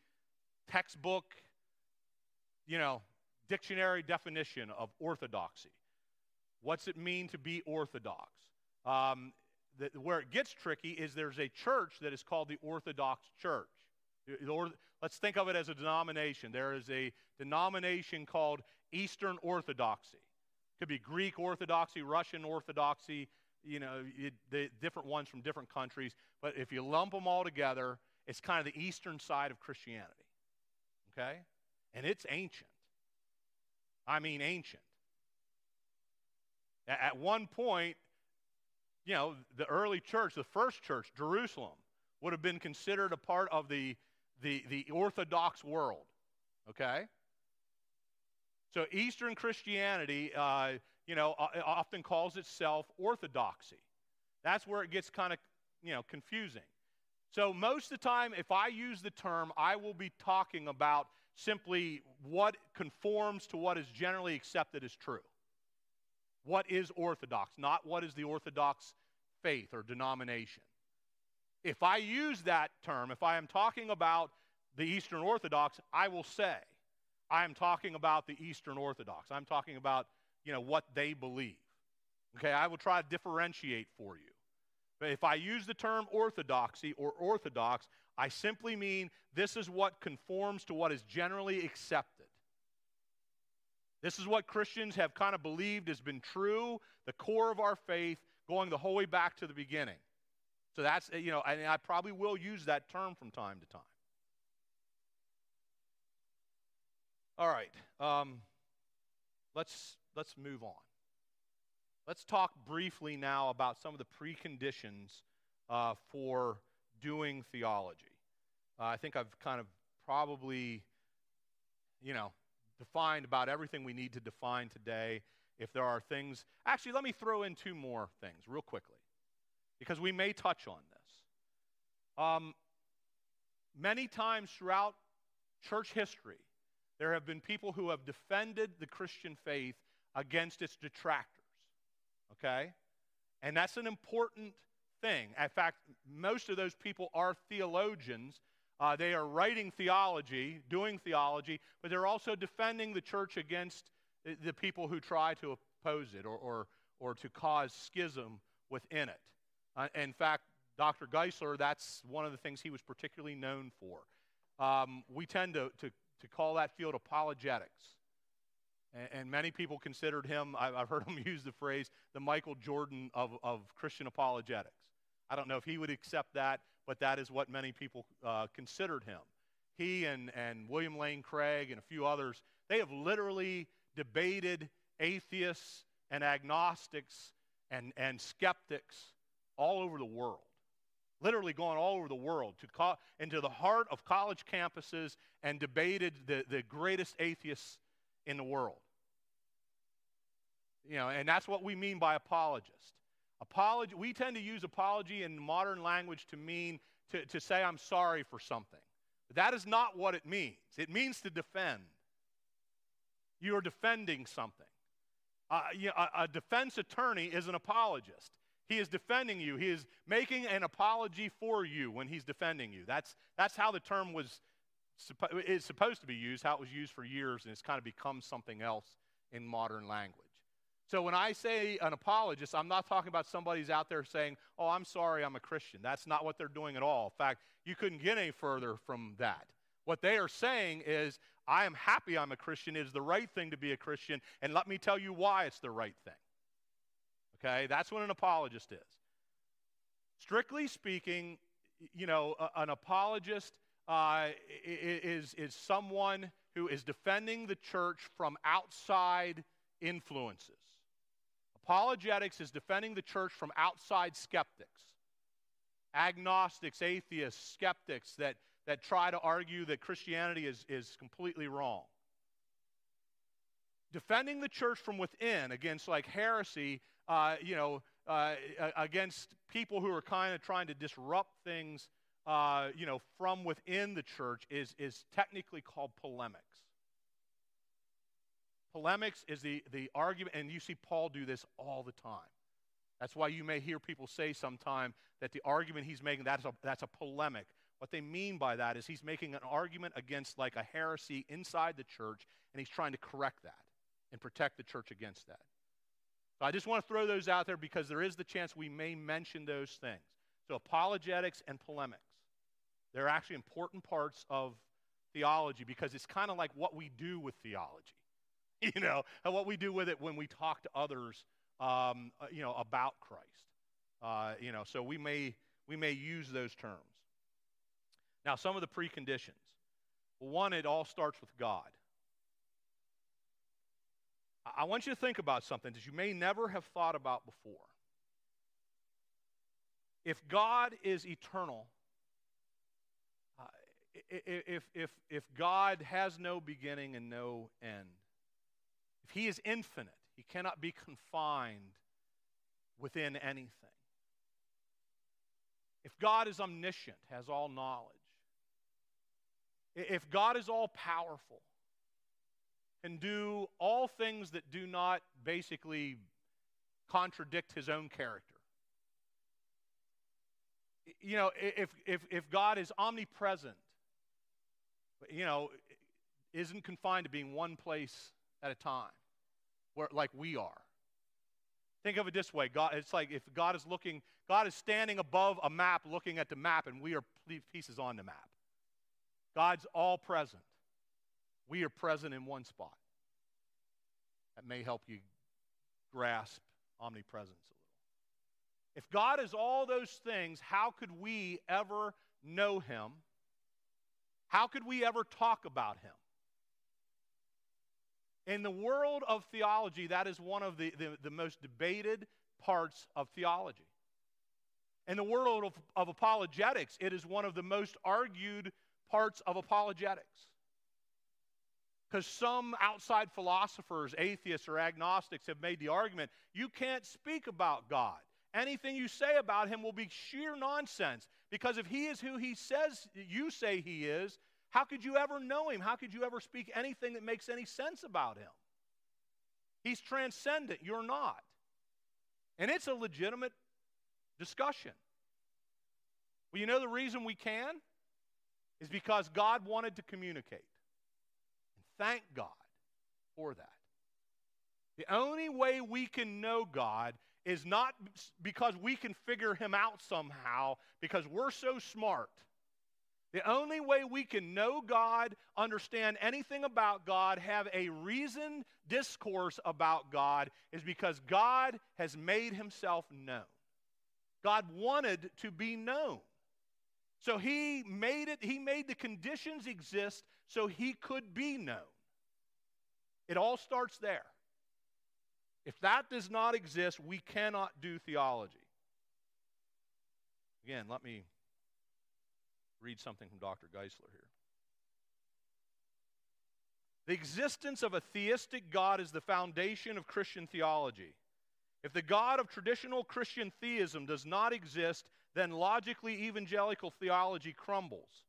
textbook, you know, dictionary definition of orthodoxy. What's it mean to be orthodox? Um, where it gets tricky is there's a church that is called the Orthodox Church. Let's think of it as a denomination. There is a denomination called Eastern Orthodoxy. It Could be Greek Orthodoxy, Russian Orthodoxy, you know, it, the different ones from different countries. But if you lump them all together, it's kind of the eastern side of Christianity. Okay? And it's ancient. I mean, ancient. At one point, you know, the early church, the first church, Jerusalem, would have been considered a part of the, the, the Orthodox world. Okay? So Eastern Christianity, uh, you know, often calls itself orthodoxy. That's where it gets kind of, you know, confusing. So most of the time, if I use the term, I will be talking about simply what conforms to what is generally accepted as true. What is orthodox, not what is the orthodox faith or denomination. If I use that term, if I am talking about the Eastern Orthodox, I will say, I'm talking about the Eastern Orthodox. I'm talking about, you know, what they believe. Okay, I will try to differentiate for you. But if I use the term orthodoxy or orthodox, I simply mean this is what conforms to what is generally accepted. This is what Christians have kind of believed has been true, the core of our faith, going the whole way back to the beginning. So that's, you know, and I probably will use that term from time to time. All right. Um, let's, let's move on. Let's talk briefly now about some of the preconditions uh, for doing theology. Uh, I think I've kind of probably, you know, defined about everything we need to define today. If there are things, actually, let me throw in two more things real quickly, because we may touch on this. Um, many times throughout church history, there have been people who have defended the Christian faith against its detractors. Okay? And that's an important thing. In fact, most of those people are theologians. Uh, they are writing theology, doing theology, but they're also defending the church against the people who try to oppose it or, or, or to cause schism within it. Uh, in fact, Dr. Geisler, that's one of the things he was particularly known for. Um, we tend to, to, to call that field apologetics. And, and many people considered him, I've, I've heard him use the phrase, the Michael Jordan of, of Christian apologetics. I don't know if he would accept that, but that is what many people uh, considered him. He and, and William Lane Craig and a few others, they have literally debated atheists and agnostics and, and skeptics all over the world. Literally gone all over the world to co- into the heart of college campuses and debated the, the greatest atheists in the world. You know, and that's what we mean by apologist. Apology, we tend to use apology in modern language to mean to, to say I'm sorry for something. That is not what it means. It means to defend. You are defending something. Uh, you know, a, a defense attorney is an apologist. He is defending you. He is making an apology for you when he's defending you. That's, that's how the term was is supposed to be used, how it was used for years, and it's kind of become something else in modern language. So when I say an apologist, I'm not talking about somebody who's out there saying, Oh, I'm sorry, I'm a Christian. That's not what they're doing at all. In fact, you couldn't get any further from that. What they are saying is, I am happy I'm a Christian. It is the right thing to be a Christian, and let me tell you why it's the right thing. Okay? That's what an apologist is. Strictly speaking, you know, an apologist uh, is, is someone who is defending the church from outside influences. Apologetics is defending the church from outside skeptics, agnostics, atheists, skeptics that, that try to argue that Christianity is, is completely wrong. Defending the church from within against like heresy, uh, you know, uh, against people who are kind of trying to disrupt things uh, you know, from within the church is, is technically called polemics. Polemics is the, the argument, and you see Paul do this all the time. That's why you may hear people say sometime that the argument he's making, that's a, that's a polemic. What they mean by that is he's making an argument against like a heresy inside the church, and he's trying to correct that and protect the church against that. So I just want to throw those out there because there is the chance we may mention those things. So apologetics and polemics. They're actually important parts of theology because it's kind of like what we do with theology, you know, and what we do with it when we talk to others, um, uh, you know, about Christ. Uh, you know, so we may we may use those terms. Now, some of the preconditions. One, it all starts with God. I want you to think about something that you may never have thought about before. If God is eternal, uh, if, if, if God has no beginning and no end, if He is infinite, He cannot be confined within anything. If God is omniscient, has all knowledge, if God is all powerful, can do all things that do not basically contradict his own character. You know, if, if, if God is omnipresent, you know, isn't confined to being one place at a time, where like we are. Think of it this way: God, it's like if God is looking, God is standing above a map, looking at the map, and we are pieces on the map. God's all present. We are present in one spot. That may help you grasp omnipresence a little. If God is all those things, how could we ever know Him? How could we ever talk about him? In the world of theology, that is one of the, the, the most debated parts of theology. In the world of, of apologetics, it is one of the most argued parts of apologetics. Because some outside philosophers, atheists, or agnostics have made the argument you can't speak about God. Anything you say about him will be sheer nonsense. Because if he is who he says you say he is, how could you ever know him? How could you ever speak anything that makes any sense about him? He's transcendent. You're not. And it's a legitimate discussion. Well, you know the reason we can? Is because God wanted to communicate. And thank God for that. The only way we can know God is not because we can figure him out somehow, because we're so smart. The only way we can know God, understand anything about God, have a reasoned discourse about God is because God has made himself known. God wanted to be known. So he made it, he made the conditions exist so he could be known. It all starts there. If that does not exist, we cannot do theology. Again, let me read something from Dr. Geisler here. The existence of a theistic God is the foundation of Christian theology. If the God of traditional Christian theism does not exist, then logically evangelical theology crumbles.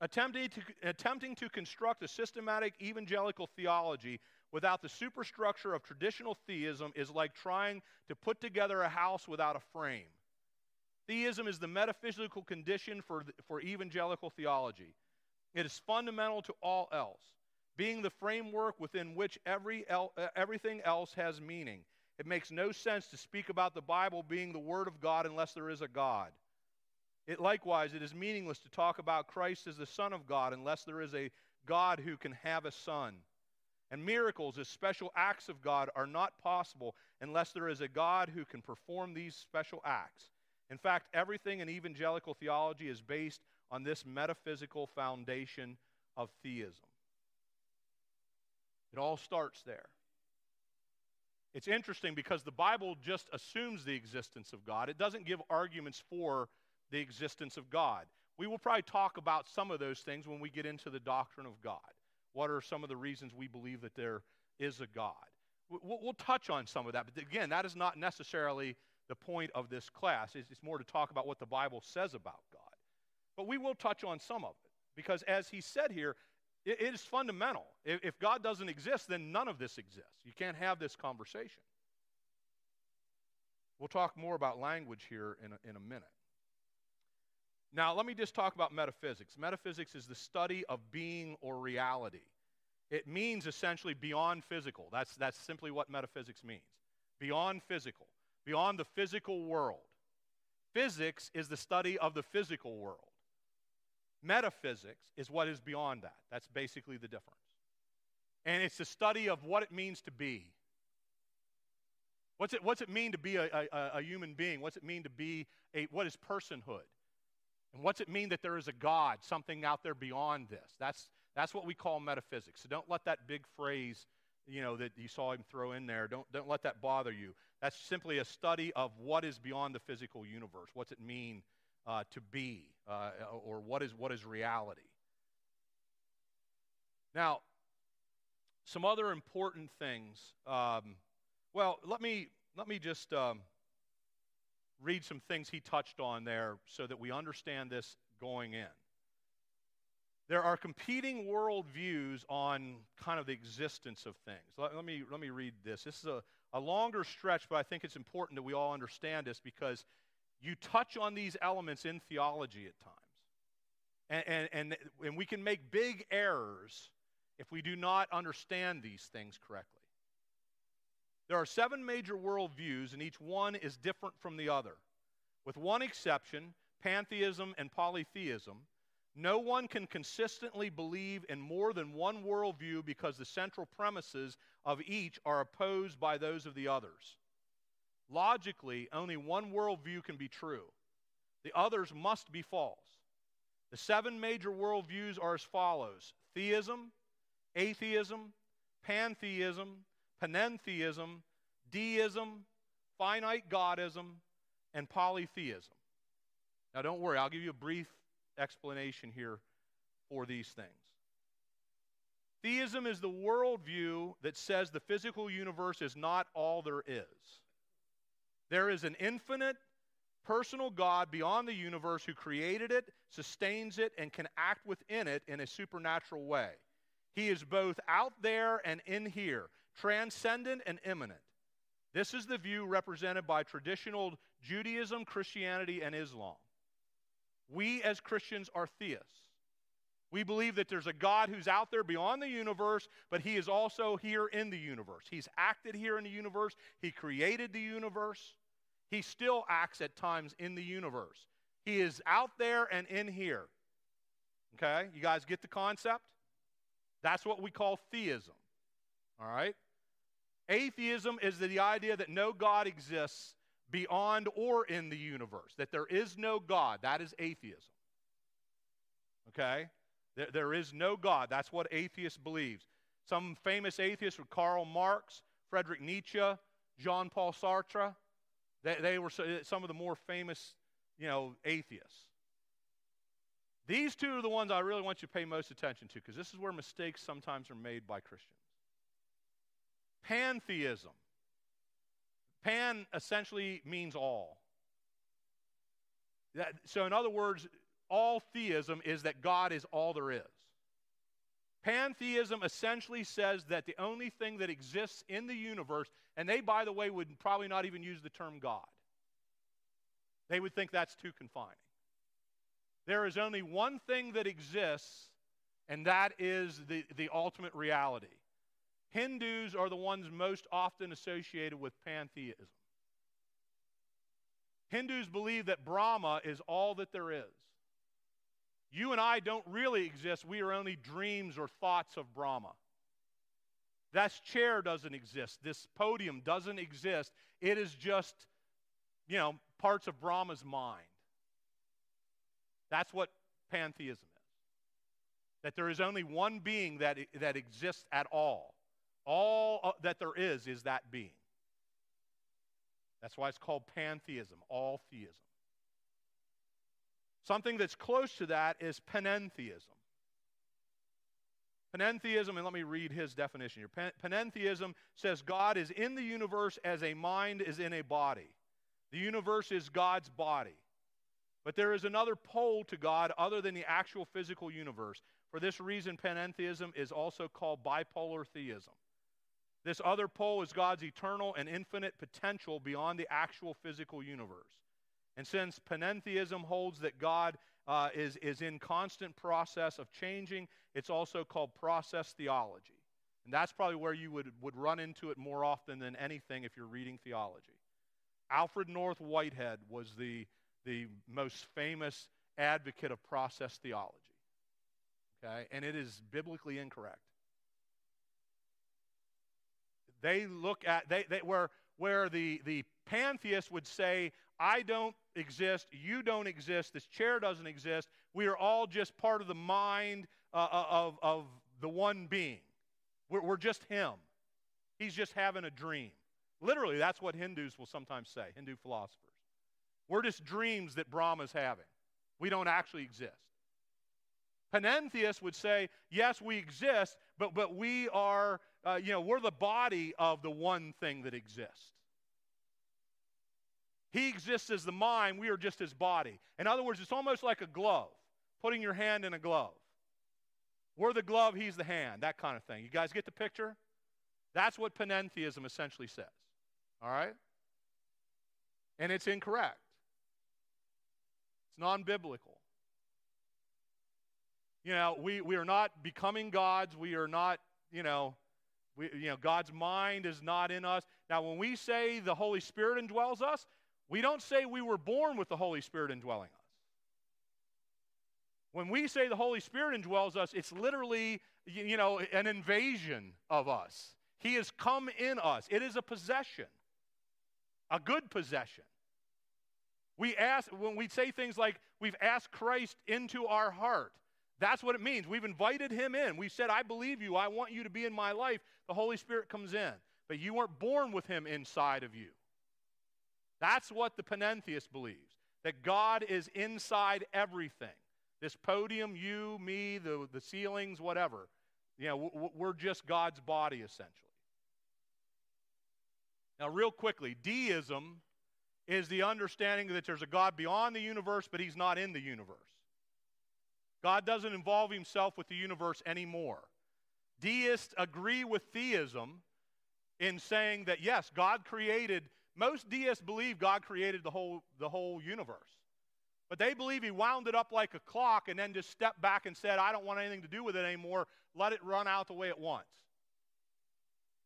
Attempting to, attempting to construct a systematic evangelical theology without the superstructure of traditional theism is like trying to put together a house without a frame. Theism is the metaphysical condition for, for evangelical theology. It is fundamental to all else, being the framework within which every el- uh, everything else has meaning. It makes no sense to speak about the Bible being the Word of God unless there is a God. It likewise, it is meaningless to talk about Christ as the Son of God unless there is a God who can have a Son. And miracles as special acts of God are not possible unless there is a God who can perform these special acts. In fact, everything in evangelical theology is based on this metaphysical foundation of theism. It all starts there. It's interesting because the Bible just assumes the existence of God. It doesn't give arguments for the existence of God. We will probably talk about some of those things when we get into the doctrine of God. What are some of the reasons we believe that there is a God? We'll, touch on some of that, but again, that is not necessarily the point of this class. It's, it's more to talk about what the Bible says about God. But we will touch on some of it because, as he said here, it, is fundamental. If, if God doesn't exist, then none of this exists. You can't have this conversation. We'll talk more about language here in a, in a minute. Now, let me just talk about metaphysics. Metaphysics is the study of being or reality. It means essentially beyond physical. That's, that's simply what metaphysics means beyond physical beyond the physical world. Physics is the study of the physical world. Metaphysics is what is beyond that. That's basically the difference. And it's the study of what it means to be. What's it, what's it mean to be a, a, a human being? What's it mean to be a, what is personhood? And what's it mean that there is a God, something out there beyond this? That's, that's what we call metaphysics. So don't let that big phrase, you know, that you saw him throw in there, don't, don't let that bother you. That's simply a study of what is beyond the physical universe. What's it mean uh, to be, uh, or what is, what is reality? Now, some other important things. Um, well, let me, let me just um, read some things he touched on there so that we understand this going in. There are competing worldviews on kind of the existence of things. Let, let, me, let me read this. This is a, a longer stretch, but I think it's important that we all understand this because you touch on these elements in theology at times. And, and, and, and we can make big errors if we do not understand these things correctly. There are seven major worldviews, and each one is different from the other. With one exception, pantheism and polytheism, no one can consistently believe in more than one worldview because the central premises of each are opposed by those of the others. Logically, only one worldview can be true, the others must be false. The seven major worldviews are as follows theism, atheism, pantheism, panentheism, deism, finite godism, and polytheism. Now, don't worry, I'll give you a brief explanation here for these things. Theism is the worldview that says the physical universe is not all there is. There is an infinite, personal God beyond the universe who created it, sustains it, and can act within it in a supernatural way. He is both out there and in here. transcendent and immanent. This is the view represented by traditional Judaism, Christianity, and Islam. We as Christians are theists. We believe that there's a God who's out there beyond the universe, but he is also here in the universe. He's acted here in the universe, he created the universe. He still acts at times in the universe. He is out there and in here. Okay? You guys get the concept? That's what we call theism. All right? Atheism is the idea that no God exists beyond or in the universe, that there is no God. That is atheism. Okay? There, there is no God. That's what atheists believe. Some famous atheists were Karl Marx, Friedrich Nietzsche, Jean Paul Sartre. They, they were some of the more famous, you know, atheists. These two are the ones I really want you to pay most attention to because this is where mistakes sometimes are made by Christians. Pantheism. Pan essentially means all. That, so, in other words, all theism is that God is all there is. Pantheism essentially says that the only thing that exists in the universe, and they, by the way, would probably not even use the term God, they would think that's too confining. There is only one thing that exists, and that is the, the ultimate reality. Hindus are the ones most often associated with pantheism. Hindus believe that Brahma is all that there is. You and I don't really exist. We are only dreams or thoughts of Brahma. That chair doesn't exist. This podium doesn't exist. It is just, you know, parts of Brahma's mind. That's what pantheism is. That there is only one being that, that exists at all. All uh, that there is is that being. That's why it's called pantheism, all theism. Something that's close to that is panentheism. Panentheism, and let me read his definition here. Panentheism says God is in the universe as a mind is in a body. The universe is God's body. But there is another pole to God other than the actual physical universe. For this reason, panentheism is also called bipolar theism. This other pole is God's eternal and infinite potential beyond the actual physical universe. And since panentheism holds that God uh, is, is in constant process of changing, it's also called process theology. And that's probably where you would, would run into it more often than anything if you're reading theology. Alfred North Whitehead was the, the most famous advocate of process theology. Okay? And it is biblically incorrect. They look at, they, they, where, where the, the pantheist would say, I don't exist, you don't exist, this chair doesn't exist. We are all just part of the mind uh, uh, of, of the one being. We're, we're just him. He's just having a dream. Literally, that's what Hindus will sometimes say, Hindu philosophers. We're just dreams that Brahma's having. We don't actually exist. Panentheists would say, yes, we exist, but, but we are, uh, you know, we're the body of the one thing that exists. He exists as the mind, we are just his body. In other words, it's almost like a glove, putting your hand in a glove. We're the glove, he's the hand, that kind of thing. You guys get the picture? That's what panentheism essentially says. All right? And it's incorrect. It's non biblical. You know, we, we are not becoming gods. We are not, you know, we, you know, God's mind is not in us. Now, when we say the Holy Spirit indwells us, we don't say we were born with the Holy Spirit indwelling us. When we say the Holy Spirit indwells us, it's literally, you know, an invasion of us. He has come in us. It is a possession, a good possession. We ask, when we say things like, we've asked Christ into our heart, that's what it means. We've invited him in. We said, I believe you. I want you to be in my life. The Holy Spirit comes in. But you weren't born with him inside of you. That's what the panentheist believes that God is inside everything. This podium, you, me, the, the ceilings, whatever. You know, we're just God's body, essentially. Now, real quickly, deism is the understanding that there's a God beyond the universe, but he's not in the universe. God doesn't involve himself with the universe anymore. Deists agree with theism in saying that, yes, God created, most deists believe God created the whole, the whole universe. But they believe he wound it up like a clock and then just stepped back and said, I don't want anything to do with it anymore. Let it run out the way it wants.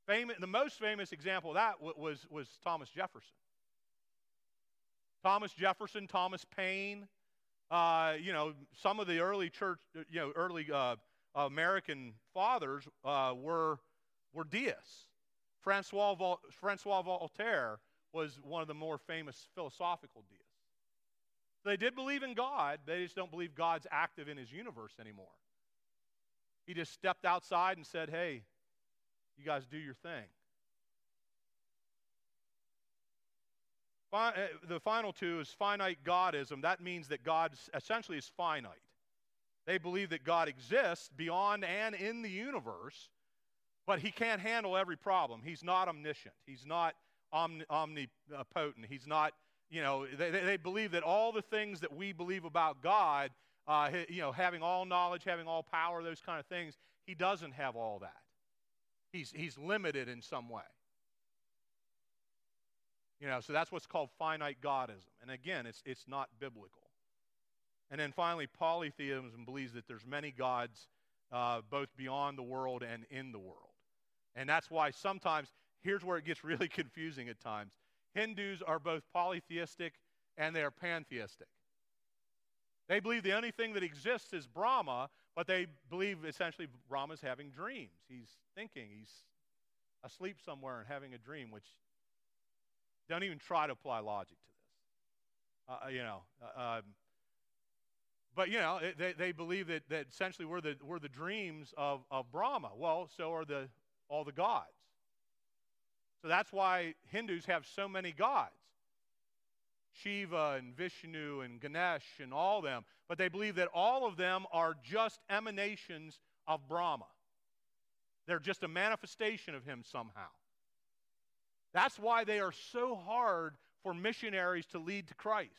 Famous, the most famous example of that was, was Thomas Jefferson. Thomas Jefferson, Thomas Paine, uh, you know, some of the early church, you know, early uh, American fathers uh, were, were deists. Francois, Vol- Francois Voltaire was one of the more famous philosophical deists. They did believe in God, they just don't believe God's active in his universe anymore. He just stepped outside and said, Hey, you guys do your thing. Uh, the final two is finite Godism. That means that God essentially is finite. They believe that God exists beyond and in the universe, but he can't handle every problem. He's not omniscient. He's not omnipotent. He's not, you know, they, they believe that all the things that we believe about God, uh, you know, having all knowledge, having all power, those kind of things, he doesn't have all that. He's, he's limited in some way. You know, so that's what's called finite godism. And again, it's, it's not biblical. And then finally, polytheism believes that there's many gods uh, both beyond the world and in the world. And that's why sometimes, here's where it gets really confusing at times. Hindus are both polytheistic and they are pantheistic. They believe the only thing that exists is Brahma, but they believe essentially Brahma's having dreams. He's thinking, he's asleep somewhere and having a dream, which don't even try to apply logic to this. Uh, uh you know, uh, um, but you know, they, they believe that, that essentially we're the, we're the dreams of, of Brahma. Well, so are the, all the gods. So that's why Hindus have so many gods. Shiva and Vishnu and Ganesh and all them. But they believe that all of them are just emanations of Brahma. They're just a manifestation of him somehow. That's why they are so hard for missionaries to lead to Christ.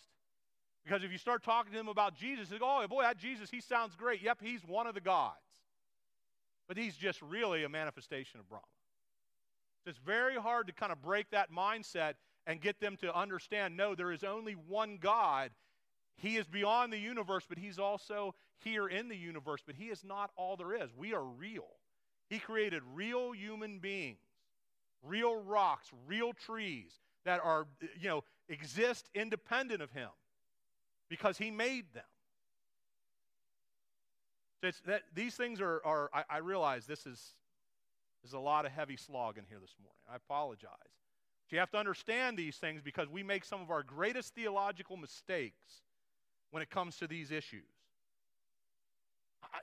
Because if you start talking to them about Jesus, they go, oh, boy, that Jesus, he sounds great. Yep, he's one of the gods. But he's just really a manifestation of Brahma. So it's very hard to kind of break that mindset and get them to understand no, there is only one God. He is beyond the universe, but he's also here in the universe, but he is not all there is. We are real. He created real human beings real rocks, real trees that are, you know, exist independent of him because he made them. So that, these things are, are I, I realize this is, there's a lot of heavy slog in here this morning. I apologize. But you have to understand these things because we make some of our greatest theological mistakes when it comes to these issues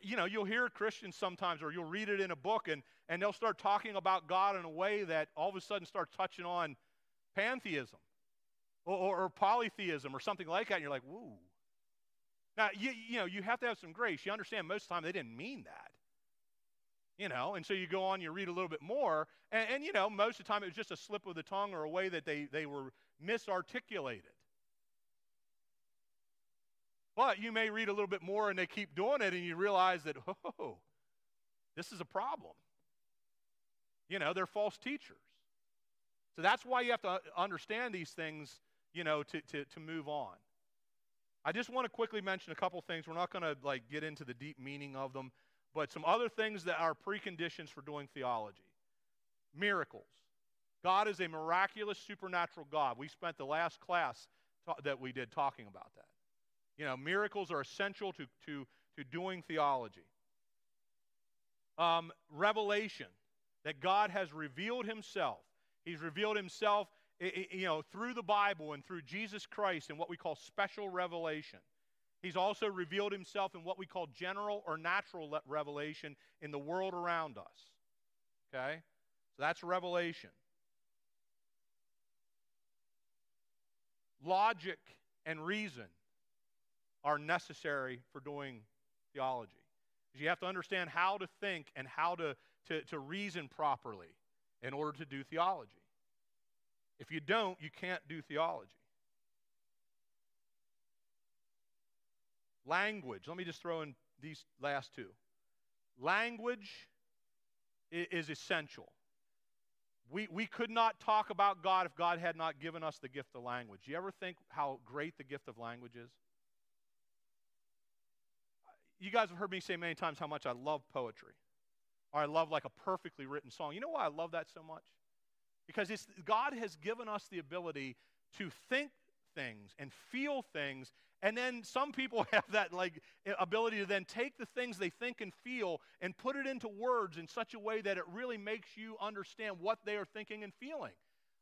you know, you'll hear Christians sometimes, or you'll read it in a book, and, and they'll start talking about God in a way that all of a sudden starts touching on pantheism or, or, or polytheism or something like that, and you're like, woo. Now, you, you know, you have to have some grace. You understand most of the time they didn't mean that. You know, and so you go on, you read a little bit more, and, and you know, most of the time it was just a slip of the tongue or a way that they, they were misarticulated. But you may read a little bit more and they keep doing it, and you realize that, oh, this is a problem. You know, they're false teachers. So that's why you have to understand these things, you know, to, to, to move on. I just want to quickly mention a couple things. We're not going to like get into the deep meaning of them, but some other things that are preconditions for doing theology. Miracles. God is a miraculous supernatural God. We spent the last class ta- that we did talking about that. You know, miracles are essential to, to, to doing theology. Um, revelation, that God has revealed himself. He's revealed himself, you know, through the Bible and through Jesus Christ in what we call special revelation. He's also revealed himself in what we call general or natural revelation in the world around us. Okay? So that's revelation. Logic and reason are necessary for doing theology. You have to understand how to think and how to, to, to reason properly in order to do theology. If you don't, you can't do theology. Language. Let me just throw in these last two. Language is essential. We, we could not talk about God if God had not given us the gift of language. You ever think how great the gift of language is? You guys have heard me say many times how much I love poetry, or I love like a perfectly written song. You know why I love that so much? Because it's, God has given us the ability to think things and feel things and then some people have that like ability to then take the things they think and feel and put it into words in such a way that it really makes you understand what they are thinking and feeling.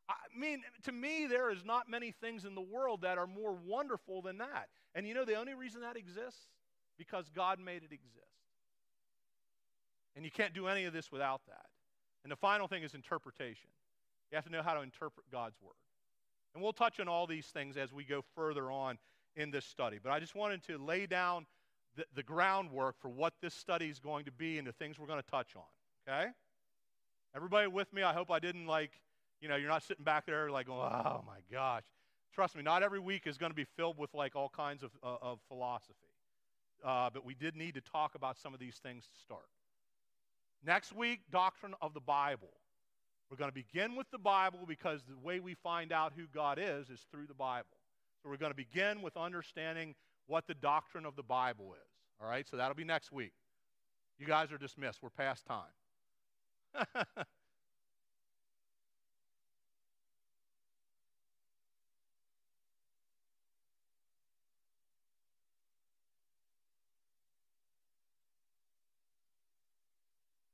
I mean, to me, there is not many things in the world that are more wonderful than that. And you know the only reason that exists? Because God made it exist. And you can't do any of this without that. And the final thing is interpretation. You have to know how to interpret God's word. And we'll touch on all these things as we go further on in this study. But I just wanted to lay down the, the groundwork for what this study is going to be and the things we're going to touch on. Okay? Everybody with me? I hope I didn't like, you know, you're not sitting back there like, oh my gosh. Trust me, not every week is going to be filled with like all kinds of, uh, of philosophy. Uh, but we did need to talk about some of these things to start. Next week, doctrine of the Bible. We're going to begin with the Bible because the way we find out who God is is through the Bible. So we're going to begin with understanding what the doctrine of the Bible is. All right, so that'll be next week. You guys are dismissed. We're past time.